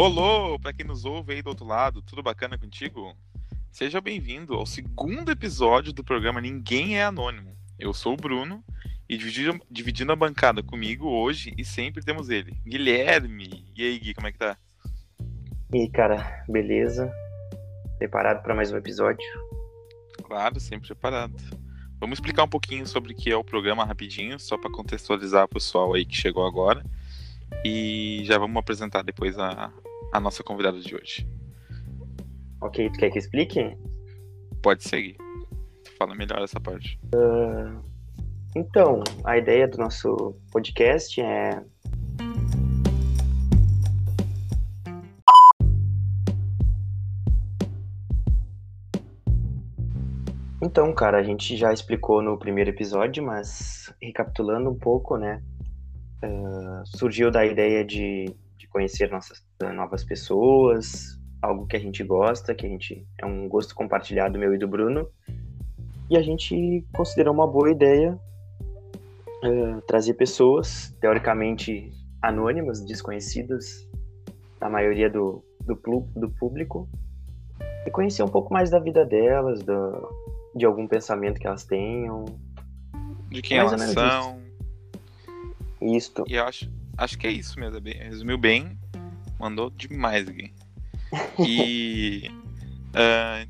Olô, para quem nos ouve aí do outro lado, tudo bacana contigo? Seja bem-vindo ao segundo episódio do programa Ninguém é Anônimo. Eu sou o Bruno e dividindo, dividindo a bancada comigo hoje e sempre temos ele, Guilherme. E aí, Gui, como é que tá? E aí, cara, beleza? Preparado para mais um episódio? Claro, sempre preparado. Vamos explicar um pouquinho sobre o que é o programa rapidinho, só para contextualizar o pessoal aí que chegou agora. E já vamos apresentar depois a, a nossa convidada de hoje. Ok, tu quer que explique? Pode seguir. Tu fala melhor essa parte. Uh, então, a ideia do nosso podcast é. Então, cara, a gente já explicou no primeiro episódio, mas recapitulando um pouco, né? Uh, surgiu da ideia de, de conhecer nossas novas pessoas, algo que a gente gosta, que a gente é um gosto compartilhado meu e do Bruno, e a gente considerou uma boa ideia uh, trazer pessoas teoricamente anônimas, desconhecidas da maioria do, do, do público, e conhecer um pouco mais da vida delas, do, de algum pensamento que elas tenham. De quem elas são. Isto. E eu acho, acho que é isso mesmo. É resumiu bem. Mandou demais aqui. E. uh,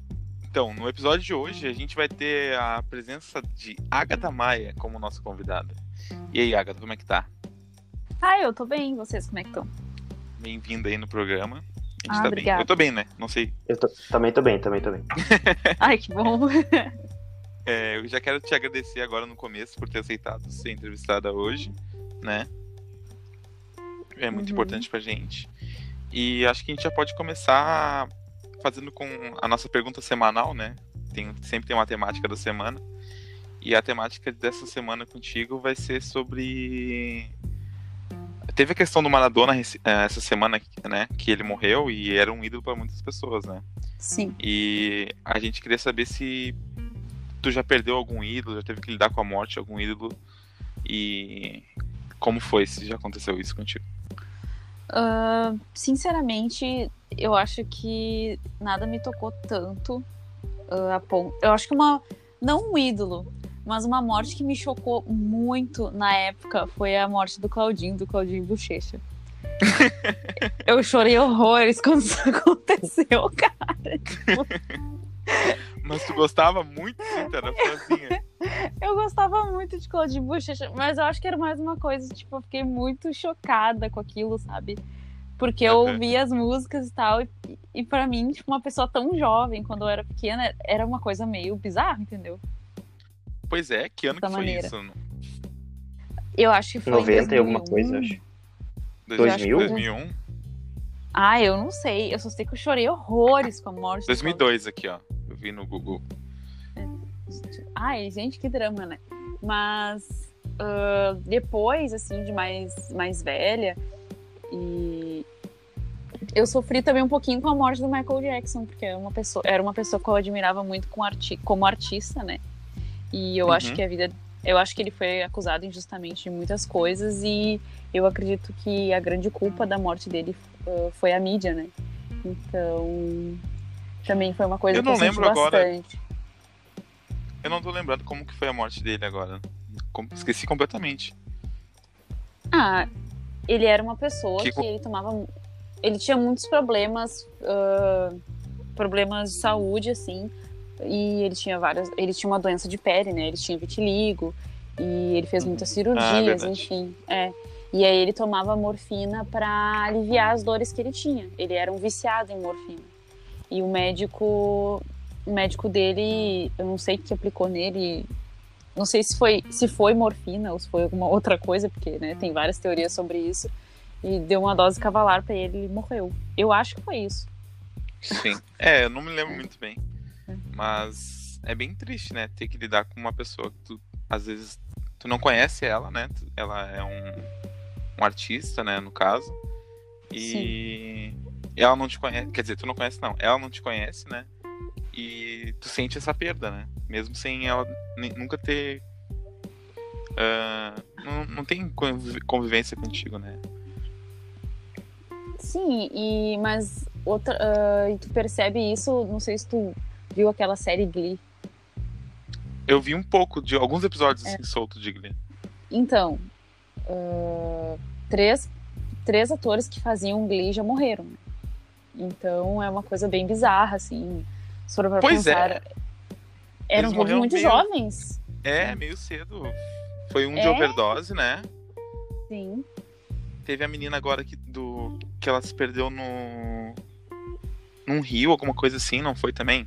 então, no episódio de hoje, a gente vai ter a presença de Agatha Maia como nossa convidada. E aí, Agatha, como é que tá? Ah, eu tô bem. Vocês, como é que estão? Bem-vinda aí no programa. A gente ah, tá obrigada. bem. Eu tô bem, né? Não sei. Eu tô, também tô bem, também tô bem. Ai, que bom. É, eu já quero te agradecer agora no começo por ter aceitado ser entrevistada hoje, né? É muito uhum. importante pra gente. E acho que a gente já pode começar fazendo com a nossa pergunta semanal, né? Tem, sempre tem uma temática da semana. E a temática dessa semana contigo vai ser sobre. Teve a questão do Maradona eh, essa semana, né? Que ele morreu e era um ídolo para muitas pessoas, né? Sim. E a gente queria saber se tu já perdeu algum ídolo, já teve que lidar com a morte de algum ídolo e como foi, se já aconteceu isso contigo? Uh, sinceramente, eu acho que nada me tocou tanto uh, a ponto. Eu acho que uma. Não um ídolo, mas uma morte que me chocou muito na época foi a morte do Claudinho, do Claudinho Bochecha. eu chorei horrores quando isso aconteceu, cara. Mas tu gostava muito, sim, era fãzinha. eu gostava muito de Claudinho Bochecha, mas eu acho que era mais uma coisa, tipo, eu fiquei muito chocada com aquilo, sabe? Porque eu ouvia as músicas e tal, e, e para mim, tipo, uma pessoa tão jovem, quando eu era pequena, era uma coisa meio bizarra, entendeu? Pois é, que ano que maneira. foi isso? Eu acho que foi 90 e alguma coisa, acho. 2000? 2001? Ah, eu não sei. Eu só sei que eu chorei horrores com a morte. 2002 aqui, ó vi no Google. Ai, gente, que drama, né? Mas uh, depois, assim, de mais, mais velha, e eu sofri também um pouquinho com a morte do Michael Jackson, porque era é uma pessoa, era uma pessoa que eu admirava muito com arti como artista, né? E eu uhum. acho que a vida. Eu acho que ele foi acusado injustamente de muitas coisas e eu acredito que a grande culpa da morte dele uh, foi a mídia, né? Então, também foi uma coisa eu que eu lembro bastante. agora. Eu não tô lembrando como que foi a morte dele agora. Esqueci completamente. Ah, ele era uma pessoa que, que ele tomava. Ele tinha muitos problemas, uh, problemas de saúde, assim. E ele tinha várias. Ele tinha uma doença de pele, né? Ele tinha vitiligo. E ele fez muitas uhum. ah, cirurgias, ah, enfim. É. E aí ele tomava morfina para aliviar as dores que ele tinha. Ele era um viciado em morfina. E o médico, o médico dele, eu não sei o que aplicou nele, não sei se foi, se foi morfina ou se foi alguma outra coisa, porque né, tem várias teorias sobre isso. E deu uma dose cavalar para ele e morreu. Eu acho que foi isso. Sim. É, eu não me lembro muito bem. É. Mas é bem triste, né? Ter que lidar com uma pessoa que tu, às vezes, tu não conhece ela, né? Ela é um, um artista, né? No caso. E Sim ela não te conhece, quer dizer, tu não conhece não, ela não te conhece, né? E tu sente essa perda, né? Mesmo sem ela nunca ter. Uh, não, não tem convivência contigo, né? Sim, e mas outra, uh, e tu percebe isso, não sei se tu viu aquela série Glee. Eu vi um pouco de alguns episódios é. assim soltos de Glee. Então, uh, três, três atores que faziam Glee já morreram. Então é uma coisa bem bizarra, assim. Se for pra pois pensar, é. Eram todos muito meio... jovens. É, meio cedo. Foi um é. de overdose, né? Sim. Teve a menina agora que, do, que ela se perdeu no. num rio, alguma coisa assim, não foi também?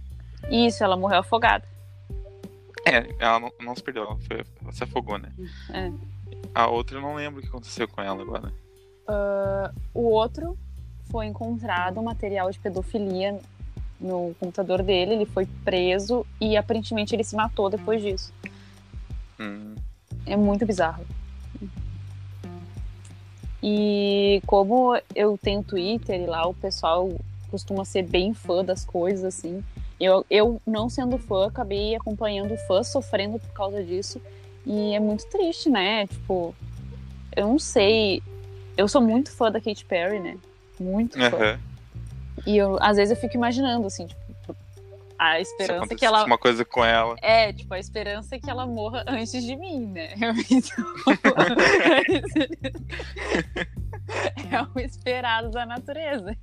Isso, ela morreu afogada. É, ela não, não se perdeu, ela, foi, ela, se afogou, né? É. A outra eu não lembro o que aconteceu com ela agora. Uh, o outro foi encontrado material de pedofilia no computador dele, ele foi preso e aparentemente ele se matou depois disso. Hum. É muito bizarro. E como eu tenho Twitter e lá o pessoal costuma ser bem fã das coisas, assim. Eu, eu não sendo fã, acabei acompanhando fãs sofrendo por causa disso. E é muito triste, né? Tipo, eu não sei. Eu sou muito fã da Katy Perry, né? Muito fã. Uhum. E eu, às vezes eu fico imaginando, assim, tipo, a esperança que ela. uma coisa com ela. É, tipo, a esperança é que ela morra antes de mim, né? é o esperado da natureza.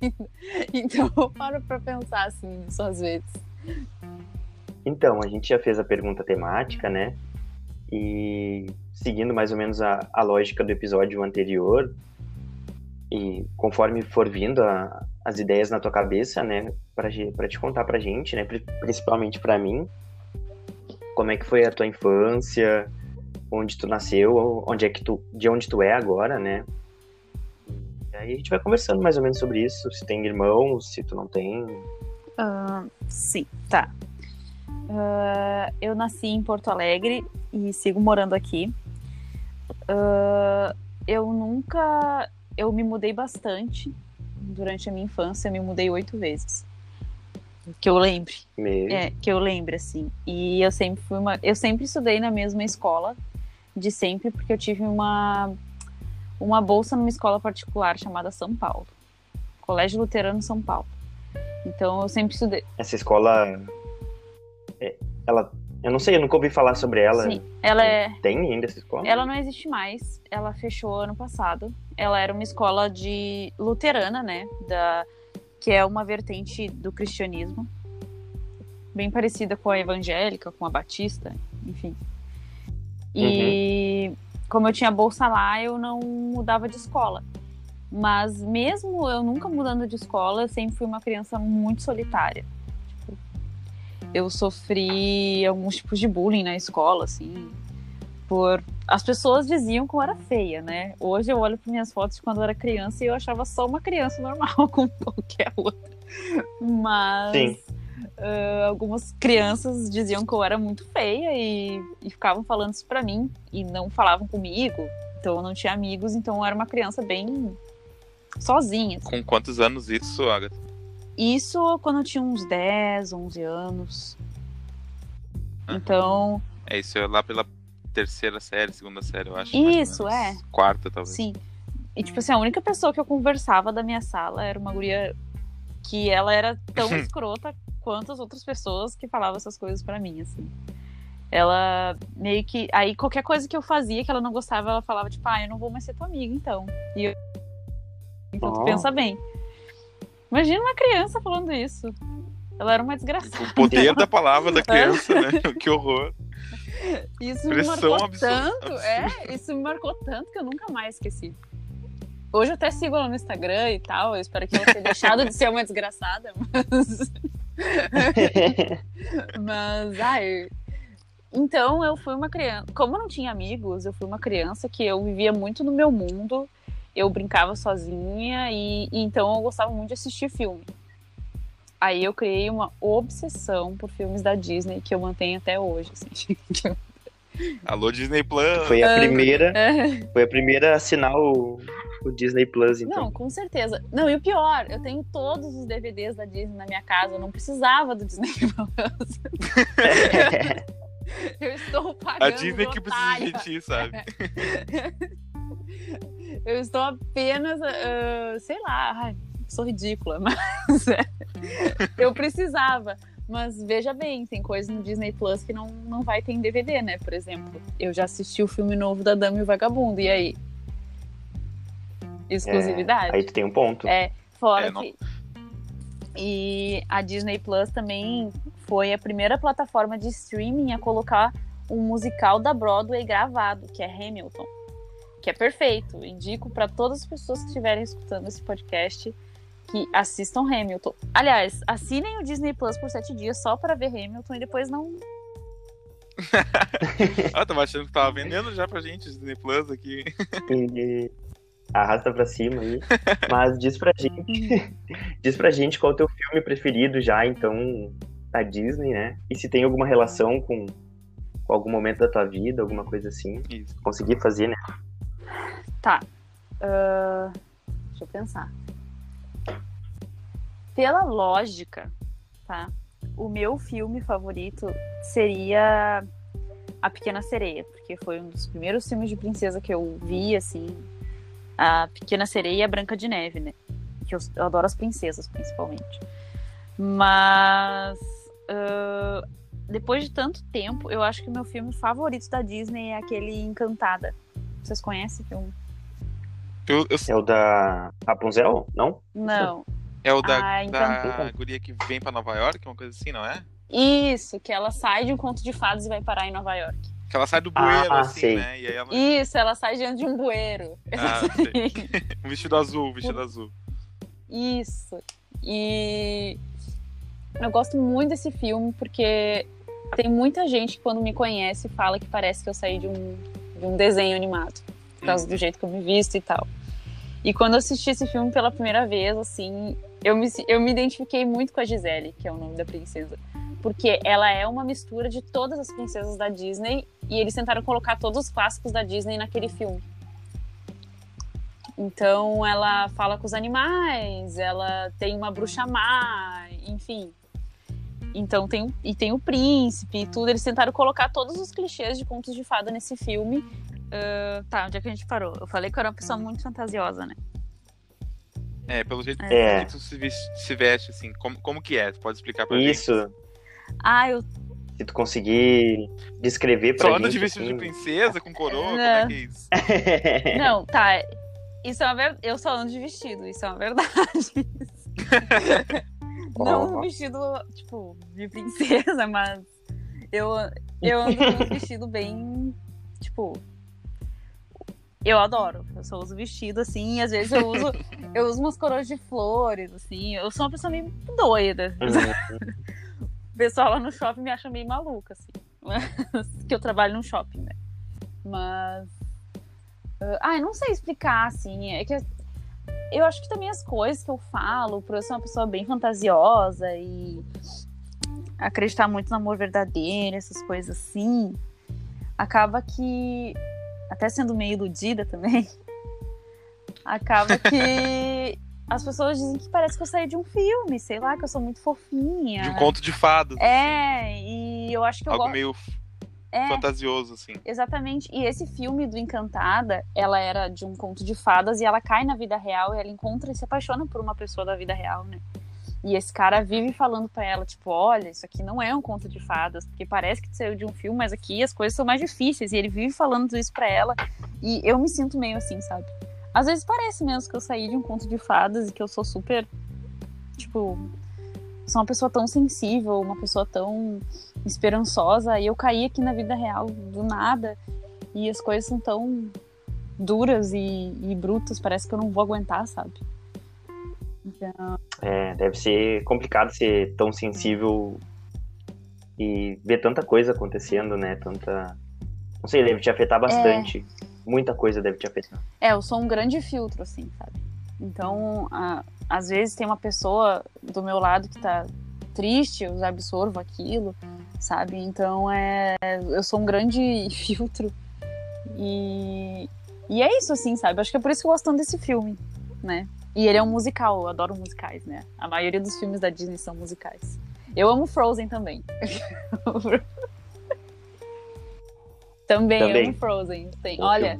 Então eu paro pra pensar assim nisso às vezes. Então, a gente já fez a pergunta temática, né? E seguindo mais ou menos a, a lógica do episódio anterior, e conforme for vindo a, as ideias na tua cabeça, né, para te contar pra gente, né, principalmente para mim, como é que foi a tua infância, onde tu nasceu, onde é que tu, de onde tu é agora, né? E aí a gente vai conversando mais ou menos sobre isso, se tem irmãos, se tu não tem. Uh, sim, tá. Uh, eu nasci em Porto Alegre e sigo morando aqui. Uh, eu nunca eu me mudei bastante durante a minha infância, me mudei oito vezes. Que eu lembre. Mesmo? É, que eu lembre, assim. E eu sempre fui uma. Eu sempre estudei na mesma escola, de sempre, porque eu tive uma, uma bolsa numa escola particular chamada São Paulo. Colégio Luterano São Paulo. Então eu sempre estudei. Essa escola. É, ela eu não sei, eu nunca ouvi falar sobre ela. Sim, ela é. Tem ainda essa escola? Ela não existe mais. Ela fechou ano passado. Ela era uma escola de luterana, né? Da que é uma vertente do cristianismo, bem parecida com a evangélica, com a batista, enfim. E uhum. como eu tinha bolsa lá, eu não mudava de escola. Mas mesmo eu nunca mudando de escola, eu sempre fui uma criança muito solitária eu sofri alguns tipos de bullying na escola, assim, por as pessoas diziam que eu era feia, né? Hoje eu olho para minhas fotos de quando eu era criança e eu achava só uma criança normal, como qualquer outra. Mas uh, algumas crianças diziam que eu era muito feia e, e ficavam falando isso para mim e não falavam comigo. Então eu não tinha amigos, então eu era uma criança bem sozinha. Assim. Com quantos anos isso, Agatha? Isso quando eu tinha uns 10, 11 anos. Uhum. Então. É isso, é lá pela terceira série, segunda série, eu acho. Isso, é. Quarta, talvez. Sim. E, tipo assim, a única pessoa que eu conversava da minha sala era uma guria que ela era tão escrota quanto as outras pessoas que falavam essas coisas para mim, assim. Ela meio que. Aí qualquer coisa que eu fazia que ela não gostava, ela falava, tipo, ah, eu não vou mais ser tua amiga, então. E eu. Então oh. tu pensa bem. Imagina uma criança falando isso. Ela era uma desgraçada. O poder da palavra da criança, né? que horror. Isso Pressão me marcou absurda, tanto, é, isso me marcou tanto que eu nunca mais esqueci. Hoje eu até sigo ela no Instagram e tal, eu espero que ela tenha deixado de ser uma desgraçada, mas... mas, ai... Então eu fui uma criança... Como eu não tinha amigos, eu fui uma criança que eu vivia muito no meu mundo eu brincava sozinha e, e, então eu gostava muito de assistir filme. Aí eu criei uma obsessão por filmes da Disney que eu mantenho até hoje. Assim, Alô Disney Plus. Foi a primeira, é. foi a primeira a assinar o, o, Disney Plus, então. Não, com certeza. Não, e o pior, eu tenho todos os DVDs da Disney na minha casa, eu não precisava do Disney Plus. eu estou pagando. A Disney que precisa de ti, sabe? eu estou apenas, uh, sei lá, ai, sou ridícula, mas é, eu precisava. Mas veja bem, tem coisa no Disney Plus que não, não vai ter em DVD, né? Por exemplo, eu já assisti o filme novo da Dama e o Vagabundo, e aí? Exclusividade? É, aí tu tem um ponto. É, fora é, que. E a Disney Plus também foi a primeira plataforma de streaming a colocar um musical da Broadway gravado, que é Hamilton, que é perfeito. Indico para todas as pessoas que estiverem escutando esse podcast que assistam Hamilton. Aliás, assinem o Disney Plus por sete dias só para ver Hamilton e depois não. ah, tava achando que tava vendendo já pra gente Disney Plus aqui. Arrasta pra cima aí. Mas diz pra gente. diz pra gente qual é o teu filme preferido já, então, da Disney, né? E se tem alguma relação com, com algum momento da tua vida, alguma coisa assim. Isso. Conseguir fazer, né? Tá. Uh, deixa eu pensar pela lógica, tá? O meu filme favorito seria A Pequena Sereia, porque foi um dos primeiros filmes de princesa que eu vi, assim. A Pequena Sereia e a Branca de Neve, né? Que eu, eu adoro as princesas, principalmente. Mas. Uh, depois de tanto tempo, eu acho que o meu filme favorito da Disney é aquele Encantada. Vocês conhecem o filme? Eu, eu... É o da Rapunzel? Não? Não. É o da, ah, então... da guria que vem pra Nova York, uma coisa assim, não é? Isso, que ela sai de um conto de fadas e vai parar em Nova York. Que ela sai do bueiro, ah, assim, sei. né? Ela... Isso, ela sai diante de um bueiro. Ah, um vestido azul, um vestido azul. Isso. E eu gosto muito desse filme porque tem muita gente que quando me conhece fala que parece que eu saí de um, de um desenho animado. Por causa hum. do jeito que eu me visto e tal. E quando eu assisti esse filme pela primeira vez, assim, eu me, eu me identifiquei muito com a Gisele, que é o nome da princesa. Porque ela é uma mistura de todas as princesas da Disney e eles tentaram colocar todos os clássicos da Disney naquele filme. Então ela fala com os animais, ela tem uma bruxa má, enfim. Então tem e tem o príncipe e tudo. Eles tentaram colocar todos os clichês de contos de fada nesse filme. Uh, tá, onde é que a gente parou? Eu falei que eu era uma pessoa muito fantasiosa, né? É, pelo jeito é. que tu se veste, se veste, assim, como, como que é? Tu pode explicar pra Isso. gente? Isso. Ah, eu... Se tu conseguir descrever pra Só gente... Só anda de vestido assim... de princesa, com coroa, Não. como é que é isso? Não, tá. Isso é uma verdade. Eu só ando de vestido, isso é uma verdade. Não um vestido, tipo, de princesa, mas eu, eu ando com um vestido bem, tipo, eu adoro. Eu só uso vestido, assim, às vezes eu uso, eu uso umas coroas de flores, assim. Eu sou uma pessoa meio doida. Uhum. o pessoal lá no shopping me acha meio maluca, assim. que eu trabalho num shopping, né? Mas. Uh, ah, eu não sei explicar, assim. É que eu acho que também as coisas que eu falo, por eu ser uma pessoa bem fantasiosa e acreditar muito no amor verdadeiro, essas coisas assim, acaba que até sendo meio iludida também, acaba que as pessoas dizem que parece que eu saí de um filme, sei lá, que eu sou muito fofinha. De um conto de fadas. É, assim. e eu acho que eu Algo meio é, fantasioso, assim. Exatamente. E esse filme do Encantada, ela era de um conto de fadas e ela cai na vida real e ela encontra e se apaixona por uma pessoa da vida real, né? E esse cara vive falando para ela, tipo, olha, isso aqui não é um conto de fadas, porque parece que saiu de um filme, mas aqui as coisas são mais difíceis. E ele vive falando isso para ela. E eu me sinto meio assim, sabe? Às vezes parece mesmo que eu saí de um conto de fadas e que eu sou super, tipo, sou uma pessoa tão sensível, uma pessoa tão esperançosa, e eu caí aqui na vida real do nada, e as coisas são tão duras e, e brutas, parece que eu não vou aguentar, sabe? Então... É, deve ser complicado ser tão sensível e ver tanta coisa acontecendo, né? Tanta. Não sei, deve te afetar bastante. É... Muita coisa deve te afetar. É, eu sou um grande filtro, assim, sabe? Então, a, às vezes tem uma pessoa do meu lado que tá triste, eu absorvo aquilo, sabe? Então, é, eu sou um grande filtro. E, e é isso, assim, sabe? Acho que é por isso que eu gosto tanto desse filme, né? E ele é um musical, eu adoro musicais, né? A maioria dos filmes da Disney são musicais. Eu amo Frozen também. também, também, amo Frozen. Tem, olha,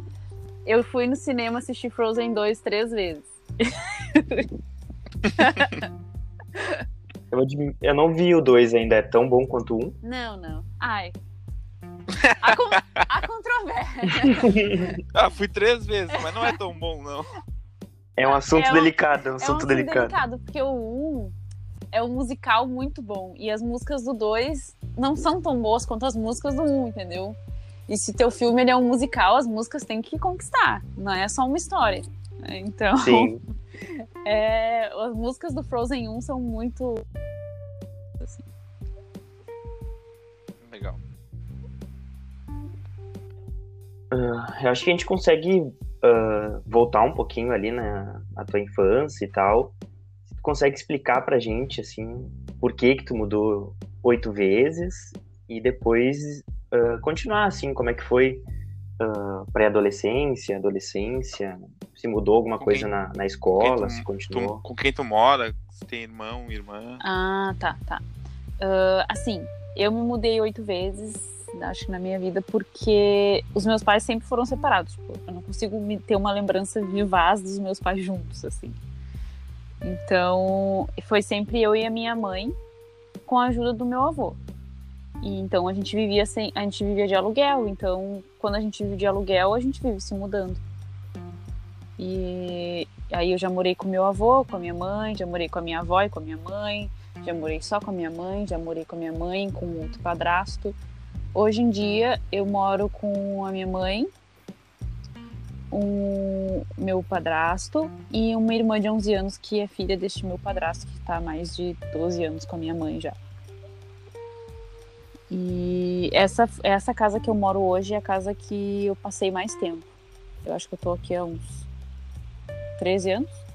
Eu fui no cinema assistir Frozen 2 três vezes. eu, eu, não vi o 2 ainda, é tão bom quanto o 1? Um? Não, não. Ai. A, con a controvérsia. ah, fui três vezes, mas não é tão bom, não. É um assunto é um, delicado, é um assunto, é um delicado. delicado. Porque o 1 é um musical muito bom. E as músicas do 2 não são tão boas quanto as músicas do 1, entendeu? E se teu filme ele é um musical, as músicas têm que conquistar, não é só uma história. Então, Sim. É, as músicas do Frozen 1 são muito. Assim. Legal. Uh, eu acho que a gente consegue uh, voltar um pouquinho ali na, na tua infância e tal. Tu consegue explicar pra gente, assim, por que que tu mudou oito vezes e depois uh, continuar, assim, como é que foi uh, pré-adolescência, adolescência, se mudou alguma com coisa quem, na, na escola, tu, se continuou. Tu, com quem tu mora, se tem irmão, irmã. Ah, tá, tá. Uh, assim, eu me mudei oito vezes, acho que na minha vida, porque os meus pais sempre foram separados. Tipo, eu não consigo me ter uma lembrança vivaz dos meus pais juntos, assim. Então, foi sempre eu e a minha mãe, com a ajuda do meu avô. E então a gente vivia sem, a gente vivia de aluguel, então quando a gente vive de aluguel, a gente vive se mudando. E aí eu já morei com meu avô, com a minha mãe, já morei com a minha avó e com a minha mãe, já morei só com a minha mãe, já morei com a minha mãe, com outro padrasto. Hoje em dia eu moro com a minha mãe, um meu padrasto e uma irmã de 11 anos que é filha deste meu padrasto que está mais de 12 anos com a minha mãe já. E essa, essa casa que eu moro hoje é a casa que eu passei mais tempo. Eu acho que eu tô aqui há uns 13 anos.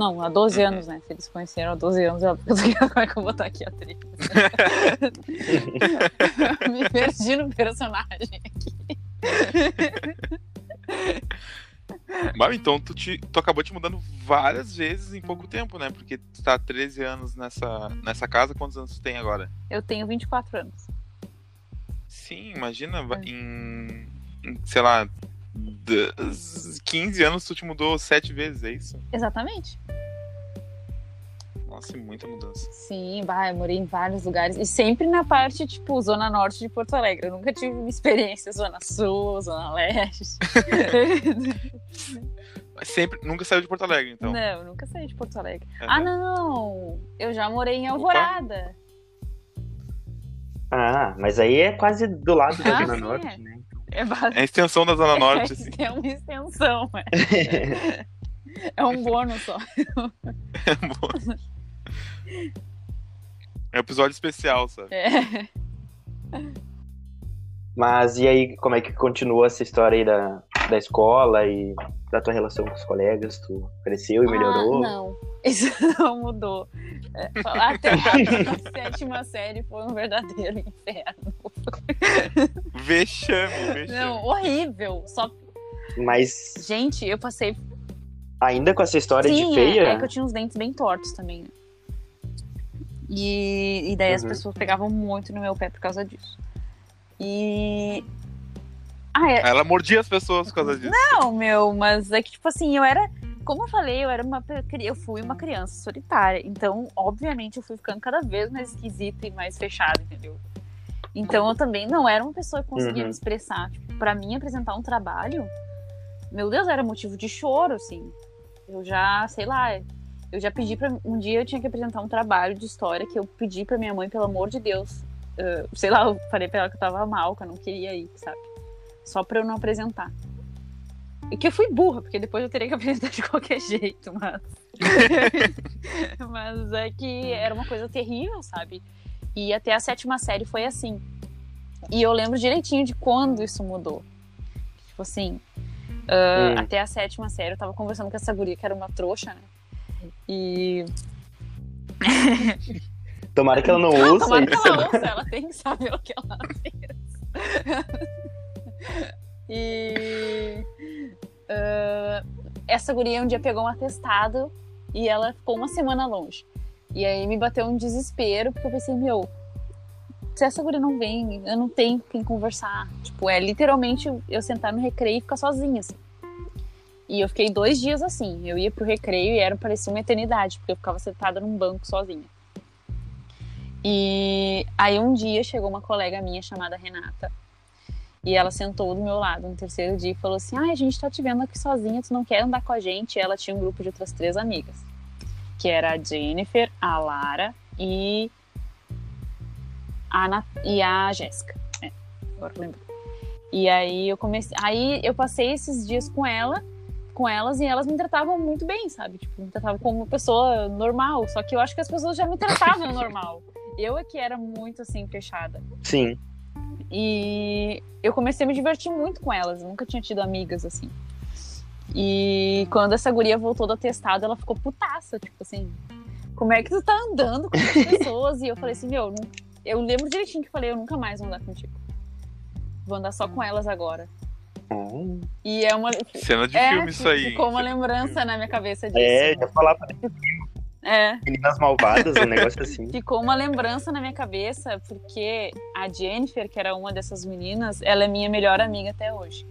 Não, há 12 uhum. anos, né? Se eles conheceram há 12 anos, eu como é que eu vou estar aqui há 13? Me perdi no personagem aqui. Mas então tu, te, tu acabou te mudando várias vezes em pouco tempo, né? Porque tu tá há 13 anos nessa, nessa casa, quantos anos tu tem agora? Eu tenho 24 anos. Sim, imagina, é. em, em, sei lá, 15 anos tu te mudou sete vezes, é isso? Exatamente. Nossa, muita mudança. Sim, vai, eu morei em vários lugares. E sempre na parte, tipo, Zona Norte de Porto Alegre. Eu nunca tive uma experiência Zona Sul, Zona Leste. sempre, nunca saiu de Porto Alegre, então? Não, nunca saí de Porto Alegre. É, ah, não! Eu já morei em Alvorada. Opa. Ah, mas aí é quase do lado da ah, Zona sim, Norte, é. né? É, base... é a extensão da Zona Norte, é, assim. É uma extensão, é. é um bônus só. É um bônus. É um episódio especial, sabe? É. Mas e aí, como é que continua essa história aí da, da escola e da tua relação com os colegas? Tu cresceu e ah, melhorou? Não, isso não mudou. É, até a sétima série foi um verdadeiro inferno. Vexame, vexame. Não, horrível. Só. Mas. Gente, eu passei. Ainda com essa história Sim, de feia? É, é que eu tinha os dentes bem tortos também. Né? E, e daí uhum. as pessoas pegavam muito no meu pé por causa disso. E. Ah, é... Ela mordia as pessoas por causa disso. Não, meu, mas é que, tipo assim, eu era. Como eu falei, eu era uma. Eu fui uma criança solitária. Então, obviamente, eu fui ficando cada vez mais esquisita e mais fechada, entendeu? Então eu também não era uma pessoa que conseguia uhum. me expressar. Tipo, pra mim, apresentar um trabalho, meu Deus, era motivo de choro, assim. Eu já, sei lá, eu já pedi para um dia eu tinha que apresentar um trabalho de história que eu pedi para minha mãe, pelo amor de Deus, uh, sei lá, eu falei para ela que eu tava mal, que eu não queria ir, sabe? Só para eu não apresentar. E que eu fui burra, porque depois eu teria que apresentar de qualquer jeito, mas mas é que era uma coisa terrível, sabe? E até a sétima série foi assim. E eu lembro direitinho de quando isso mudou. Tipo assim, uh, hum. até a sétima série eu tava conversando com essa guria que era uma trouxa, né? E. Tomara que ela não ouça Tomara que ela ouça, ela tem que saber o que ela fez. e. Uh, essa guria um dia pegou um atestado e ela ficou uma semana longe. E aí me bateu um desespero, porque eu pensei, meu, se essa guria não vem, eu não tenho quem conversar. Tipo, é literalmente eu sentar no recreio e ficar sozinha, assim. E eu fiquei dois dias assim. Eu ia pro recreio e era parecia uma eternidade, porque eu ficava sentada num banco sozinha. E aí um dia chegou uma colega minha chamada Renata. E ela sentou do meu lado no terceiro dia e falou assim: Ah, a gente tá te vendo aqui sozinha, tu não quer andar com a gente? E ela tinha um grupo de outras três amigas, que era a Jennifer, a Lara e a, Nat e a Jéssica. É, agora lembro. E aí eu comecei. Aí eu passei esses dias com ela, com elas, e elas me tratavam muito bem, sabe? Tipo, me tratavam como uma pessoa normal. Só que eu acho que as pessoas já me tratavam normal. Eu é que era muito assim, fechada. Sim. E eu comecei a me divertir muito com elas. Eu nunca tinha tido amigas assim. E quando essa guria voltou do atestado, ela ficou putaça, tipo assim, como é que tu tá andando com as pessoas? e eu falei assim, meu, eu lembro direitinho que falei, eu nunca mais vou andar contigo. Vou andar só com elas agora. Hum. E é uma. Cena de é, filme isso aí. Ficou uma lembrança na minha cabeça disso. É, já falava É. meninas malvadas, um negócio assim. Ficou uma lembrança na minha cabeça, porque a Jennifer, que era uma dessas meninas, ela é minha melhor amiga até hoje.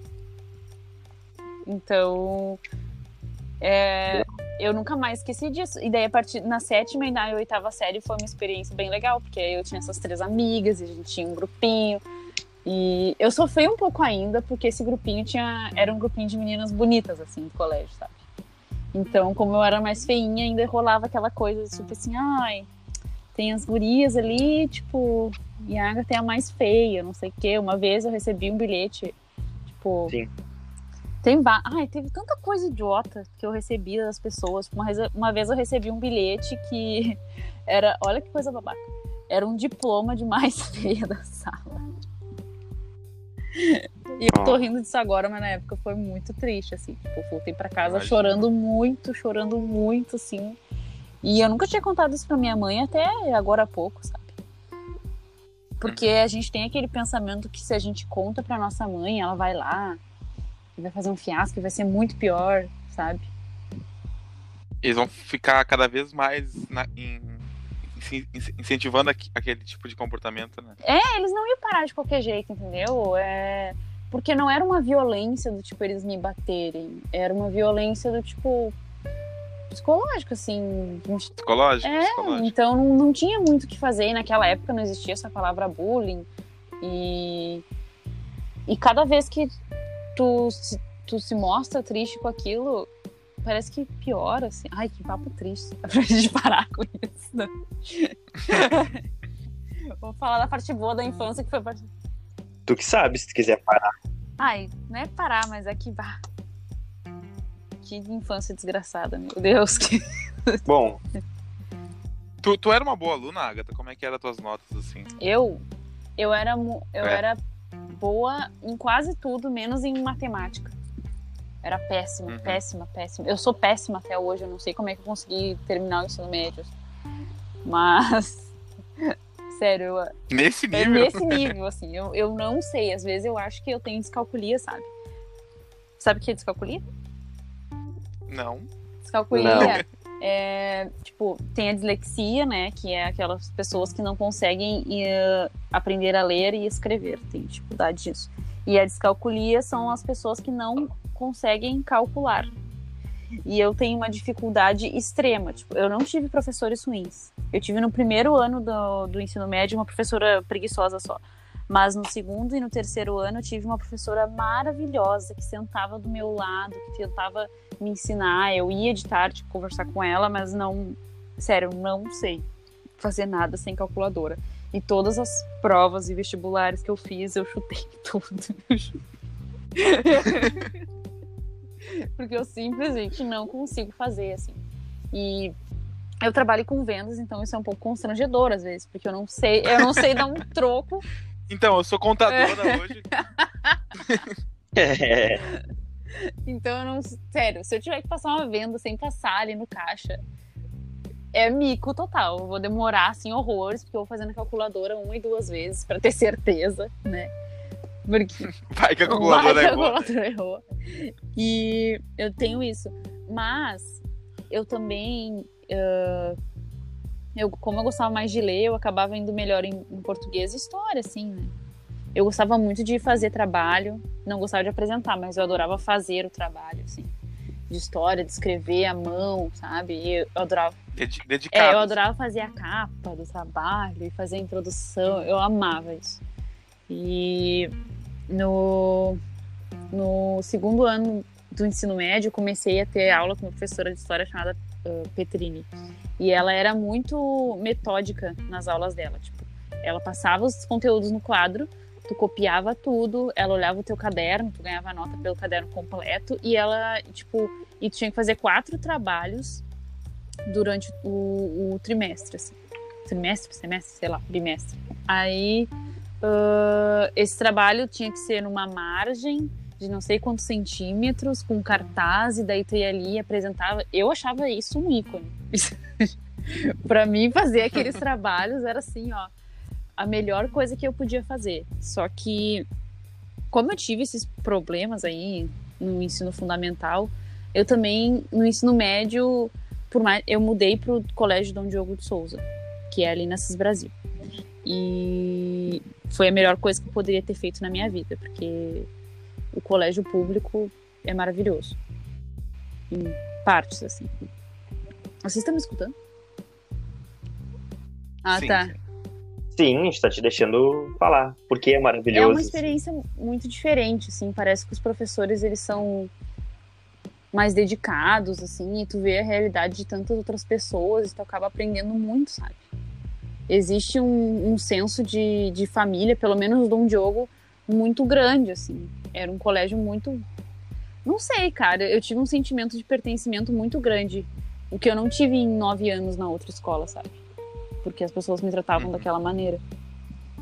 Então, é, eu nunca mais esqueci disso. E daí, a partir na sétima e na oitava série, foi uma experiência bem legal, porque eu tinha essas três amigas, e a gente tinha um grupinho. E eu sofri um pouco ainda, porque esse grupinho tinha era um grupinho de meninas bonitas, assim, do colégio, sabe? Então, como eu era mais feinha, ainda rolava aquela coisa, tipo assim, ai, tem as gurias ali, tipo, e a Agatha é a mais feia, não sei o quê. Uma vez eu recebi um bilhete, tipo. Sim. Tem Ai, teve tanta coisa idiota que eu recebi das pessoas. Uma vez, uma vez eu recebi um bilhete que era. Olha que coisa babaca. Era um diploma de mais feia da sala. E eu tô rindo disso agora, mas na época foi muito triste, assim. Tipo, eu voltei pra casa Imagina. chorando muito, chorando muito, assim. E eu nunca tinha contado isso pra minha mãe até agora há pouco, sabe? Porque a gente tem aquele pensamento que se a gente conta pra nossa mãe, ela vai lá e vai fazer um fiasco e vai ser muito pior, sabe? Eles vão ficar cada vez mais na- em- in- in- incentivando aqu- aquele tipo de comportamento, né? É, eles não iam parar de qualquer jeito, entendeu? É... Porque não era uma violência do tipo eles me baterem. Era uma violência do tipo. psicológica, assim. Psicológico, É, psicológico. então não, não tinha muito o que fazer. E naquela época não existia essa palavra bullying. E, e cada vez que tu se, tu se mostra triste com aquilo, parece que piora, assim. Ai, que papo triste. Pra gente parar com isso. né? Vou falar da parte boa da infância, que foi a parte. Tu que sabe, se tu quiser parar. Ai, não é parar, mas é que. bah, Que infância desgraçada, meu Deus. Que... Bom, Tu, tu era uma boa aluna, Agatha? Como é que eram as tuas notas, assim? Eu, eu era, eu É. era boa em quase tudo, menos em matemática. Era péssima, Uhum. péssima, péssima. Eu sou péssima até hoje, eu não sei como é que eu consegui terminar o ensino médio. Mas, sério, eu, Nesse é nível? nesse nível, assim, eu, eu não sei. Às vezes eu acho que eu tenho descalculia, sabe? Sabe o que é descalculia? Não. Descalculia é, tipo, tem a dislexia, né? Que é aquelas pessoas que não conseguem eh, aprender a ler e escrever, tem dificuldade disso. E a descalculia são as pessoas que não conseguem calcular. E eu tenho uma dificuldade extrema. Tipo, eu não tive professores ruins. Eu tive no primeiro ano do, do ensino médio uma professora preguiçosa só. Mas no segundo e no terceiro ano eu tive uma professora maravilhosa que sentava do meu lado, que tentava me ensinar. Eu ia de tarde conversar com ela, mas não. Sério, não sei fazer nada sem calculadora. E todas as provas e vestibulares que eu fiz, eu chutei tudo. Porque eu simplesmente não consigo fazer, assim. E eu trabalho com vendas, então isso é um pouco constrangedor às vezes, porque eu não sei, eu não sei dar um troco. Então, eu sou contadora hoje. é, Então não. Sério, se eu tiver que passar uma venda sem passar ali no caixa, é mico total. Eu vou demorar assim horrores, porque eu vou fazendo calculadora uma e duas vezes pra ter certeza, né? Porque Vai que a Vai calculadora que a calculadora errou. E eu tenho isso. Mas eu também. ah, eu, como eu gostava mais de ler, eu acabava indo melhor em, em português e história, assim, né? Eu gostava muito de fazer trabalho, não gostava de apresentar, mas eu adorava fazer o trabalho, assim. De história, de escrever à mão, sabe? E eu adorava. Dedicado. É, eu adorava fazer a capa do trabalho e fazer a introdução. Eu amava isso. E no, no segundo ano do ensino médio, comecei a ter aula com uma professora de história chamada uh, Petrini. E ela era muito metódica nas aulas dela. Tipo, ela passava os conteúdos no quadro, tu copiava tudo, ela olhava o teu caderno, tu ganhava nota pelo caderno completo e ela, tipo, e tu tinha que fazer quatro trabalhos durante o, o trimestre, assim. Trimestre, semestre, sei lá, bimestre. Aí, uh, esse trabalho tinha que ser numa margem de não sei quantos centímetros, com cartaz, e daí tu ia ali e apresentava. Eu achava isso um ícone. para mim, fazer aqueles trabalhos era assim, ó a melhor coisa que eu podia fazer. Só que, como eu tive esses problemas aí no ensino fundamental, eu também, no ensino médio, por mais, eu mudei para o Colégio Dom Diogo de Souza, que é ali na CIS Brasil. E foi a melhor coisa que eu poderia ter feito na minha vida, porque o colégio público é maravilhoso. Em partes, assim. Vocês estão me escutando? Ah, Sim. tá. Sim, a gente tá te deixando falar, porque é maravilhoso. É uma experiência muito diferente, assim, parece que os professores, eles são mais dedicados, assim, e tu vê a realidade de tantas outras pessoas e tu acaba aprendendo muito, sabe? Existe um, um senso de, de família, pelo menos o Dom Diogo, muito grande, assim. Era um colégio muito... Não sei, cara, eu tive um sentimento de pertencimento muito grande, o que eu não tive em nove anos na outra escola, sabe? Porque as pessoas me tratavam Uhum. daquela maneira.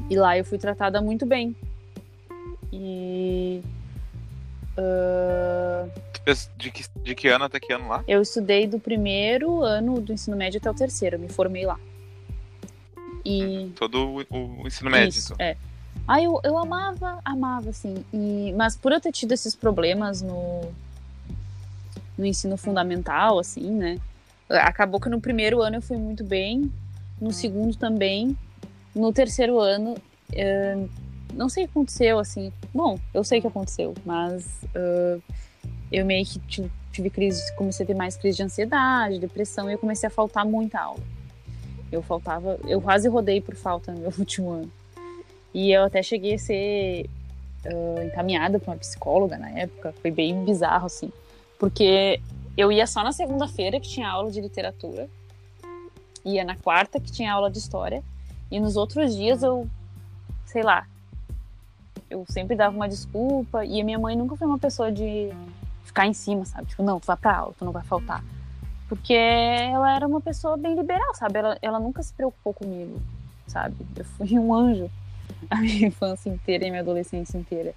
E lá eu fui tratada muito bem. E. ah, De que, de que ano até que ano lá? eu estudei do primeiro ano do ensino médio até o terceiro, eu me formei lá. E. Todo o, o ensino médio, Isso, então. é. Ah, eu, eu amava, amava, assim. E, mas por eu ter tido esses problemas no, no ensino fundamental, assim, né? Acabou que no primeiro ano eu fui muito bem, no segundo também, no terceiro ano, eh, não sei o que aconteceu, assim. Bom, eu sei o que aconteceu, mas eh, eu meio que tive, tive crise, comecei a ter mais crise de ansiedade, depressão, e eu comecei a faltar muita aula. Eu faltava, eu quase rodei por falta no meu último ano. E eu até cheguei a ser ah, encaminhada para uma psicóloga na época. Foi bem bizarro, assim. Porque eu ia só na segunda-feira, que tinha aula de literatura. Ia na quarta, que tinha aula de história. E nos outros dias eu, sei lá, eu sempre dava uma desculpa. E a minha mãe nunca foi uma pessoa de ficar em cima, sabe? Tipo, não, tu vai pra aula, tu não vai faltar. Porque ela era uma pessoa bem liberal, sabe? Ela, ela nunca se preocupou comigo, sabe? Eu fui um anjo a minha infância inteira e minha adolescência inteira.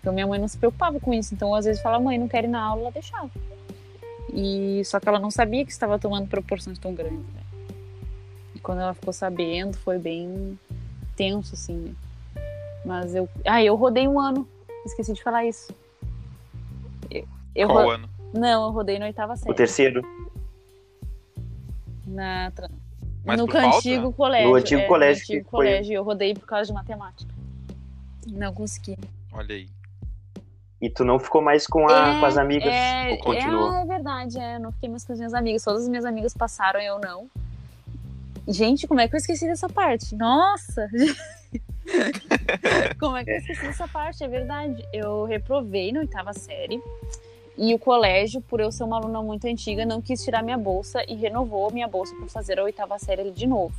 Então minha mãe não se preocupava com isso. Então às vezes falava, mãe, não quero ir na aula, ela deixava. E só que ela não sabia que estava tomando proporções tão grandes. Né? E quando ela ficou sabendo, foi bem tenso, assim, né? Mas eu. Ah, eu rodei um ano. Esqueci de falar isso. Eu, eu Qual ro- ano? Não, eu rodei na oitava série. O terceiro. Na Mas no por falta? antigo colégio. No antigo é, colégio No que antigo foi- colégio. Eu rodei por causa de matemática. Não consegui. Olha aí. E tu não ficou mais com, a, com as amigas? É, ou continuou? é, é verdade, é. Eu não fiquei mais com as minhas amigas. Todas as minhas amigas passaram, eu não. Gente, como é que eu esqueci dessa parte? Nossa! como é que eu esqueci dessa parte? É verdade. Eu reprovei na oitava série. E o colégio, por eu ser uma aluna muito antiga, não quis tirar minha bolsa e renovou minha bolsa para fazer a oitava série de novo.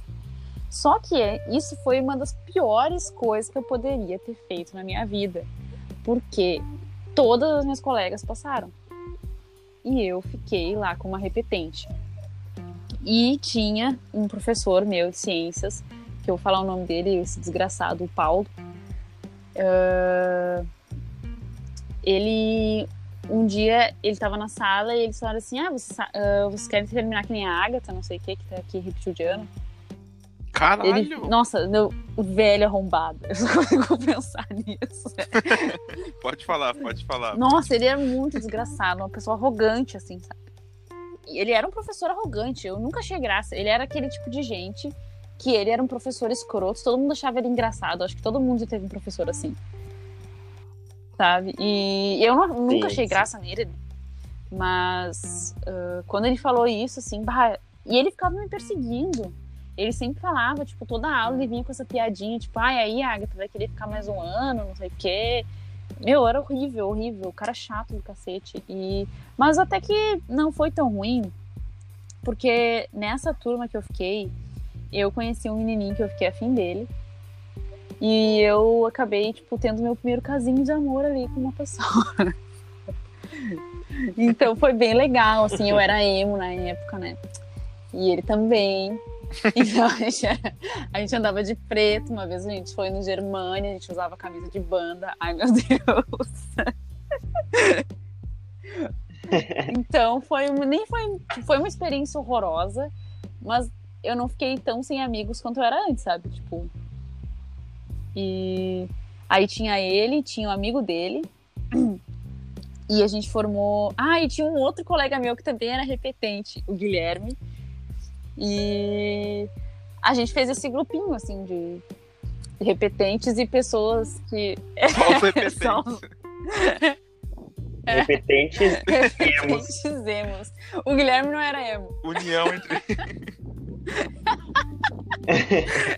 Só que é, isso foi uma das piores coisas que eu poderia ter feito na minha vida. Porque todas as minhas colegas passaram. E eu fiquei lá como uma repetente. E tinha um professor meu de ciências, que eu vou falar o nome dele, esse desgraçado, o Paulo. Ah, ele um dia ele tava na sala e eles falaram assim: Ah, vocês, sa- ah, vocês querem terminar que nem a Agatha, não sei o que, que tá aqui repetiu de ano. Caralho! Ele, nossa, meu, o velho arrombado. Eu só consigo pensar nisso. Pode falar, pode falar. Nossa, ele era muito desgraçado, uma pessoa arrogante, assim, sabe? Ele era um professor arrogante. Eu nunca achei graça. Ele era aquele tipo de gente que ele era um professor escroto. Todo mundo achava ele engraçado. Acho que todo mundo teve um professor assim. Sabe? E eu não, nunca achei graça nele. Mas uh, quando ele falou isso, assim, bah, e ele ficava me perseguindo. Ele sempre falava, tipo, toda aula ele vinha com essa piadinha, tipo, ai, aí, Agatha, vai querer ficar mais um ano, não sei o quê. Meu, era horrível, horrível. O cara chato do cacete. E... Mas até que não foi tão ruim, porque nessa turma que eu fiquei, eu conheci um menininho que eu fiquei afim dele. E eu acabei, tipo, tendo meu primeiro casinho de amor ali com uma pessoa. então foi bem legal, assim, eu era emo na época, né? E ele também. Então a gente, era, a gente, andava de preto. Uma vez a gente foi no Germânia, a gente usava camisa de banda. Ai meu Deus. Então foi nem foi, foi uma experiência horrorosa, mas eu não fiquei tão sem amigos quanto eu era antes, sabe? Tipo. E aí tinha ele, tinha o um amigo dele. E a gente formou. Ah, e tinha um outro colega meu que também era repetente, o Guilherme. E a gente fez esse grupinho, assim, de repetentes e pessoas que. Qual repetentes? São... Repetentes, repetentes emos. O Guilherme não era emo. União entre.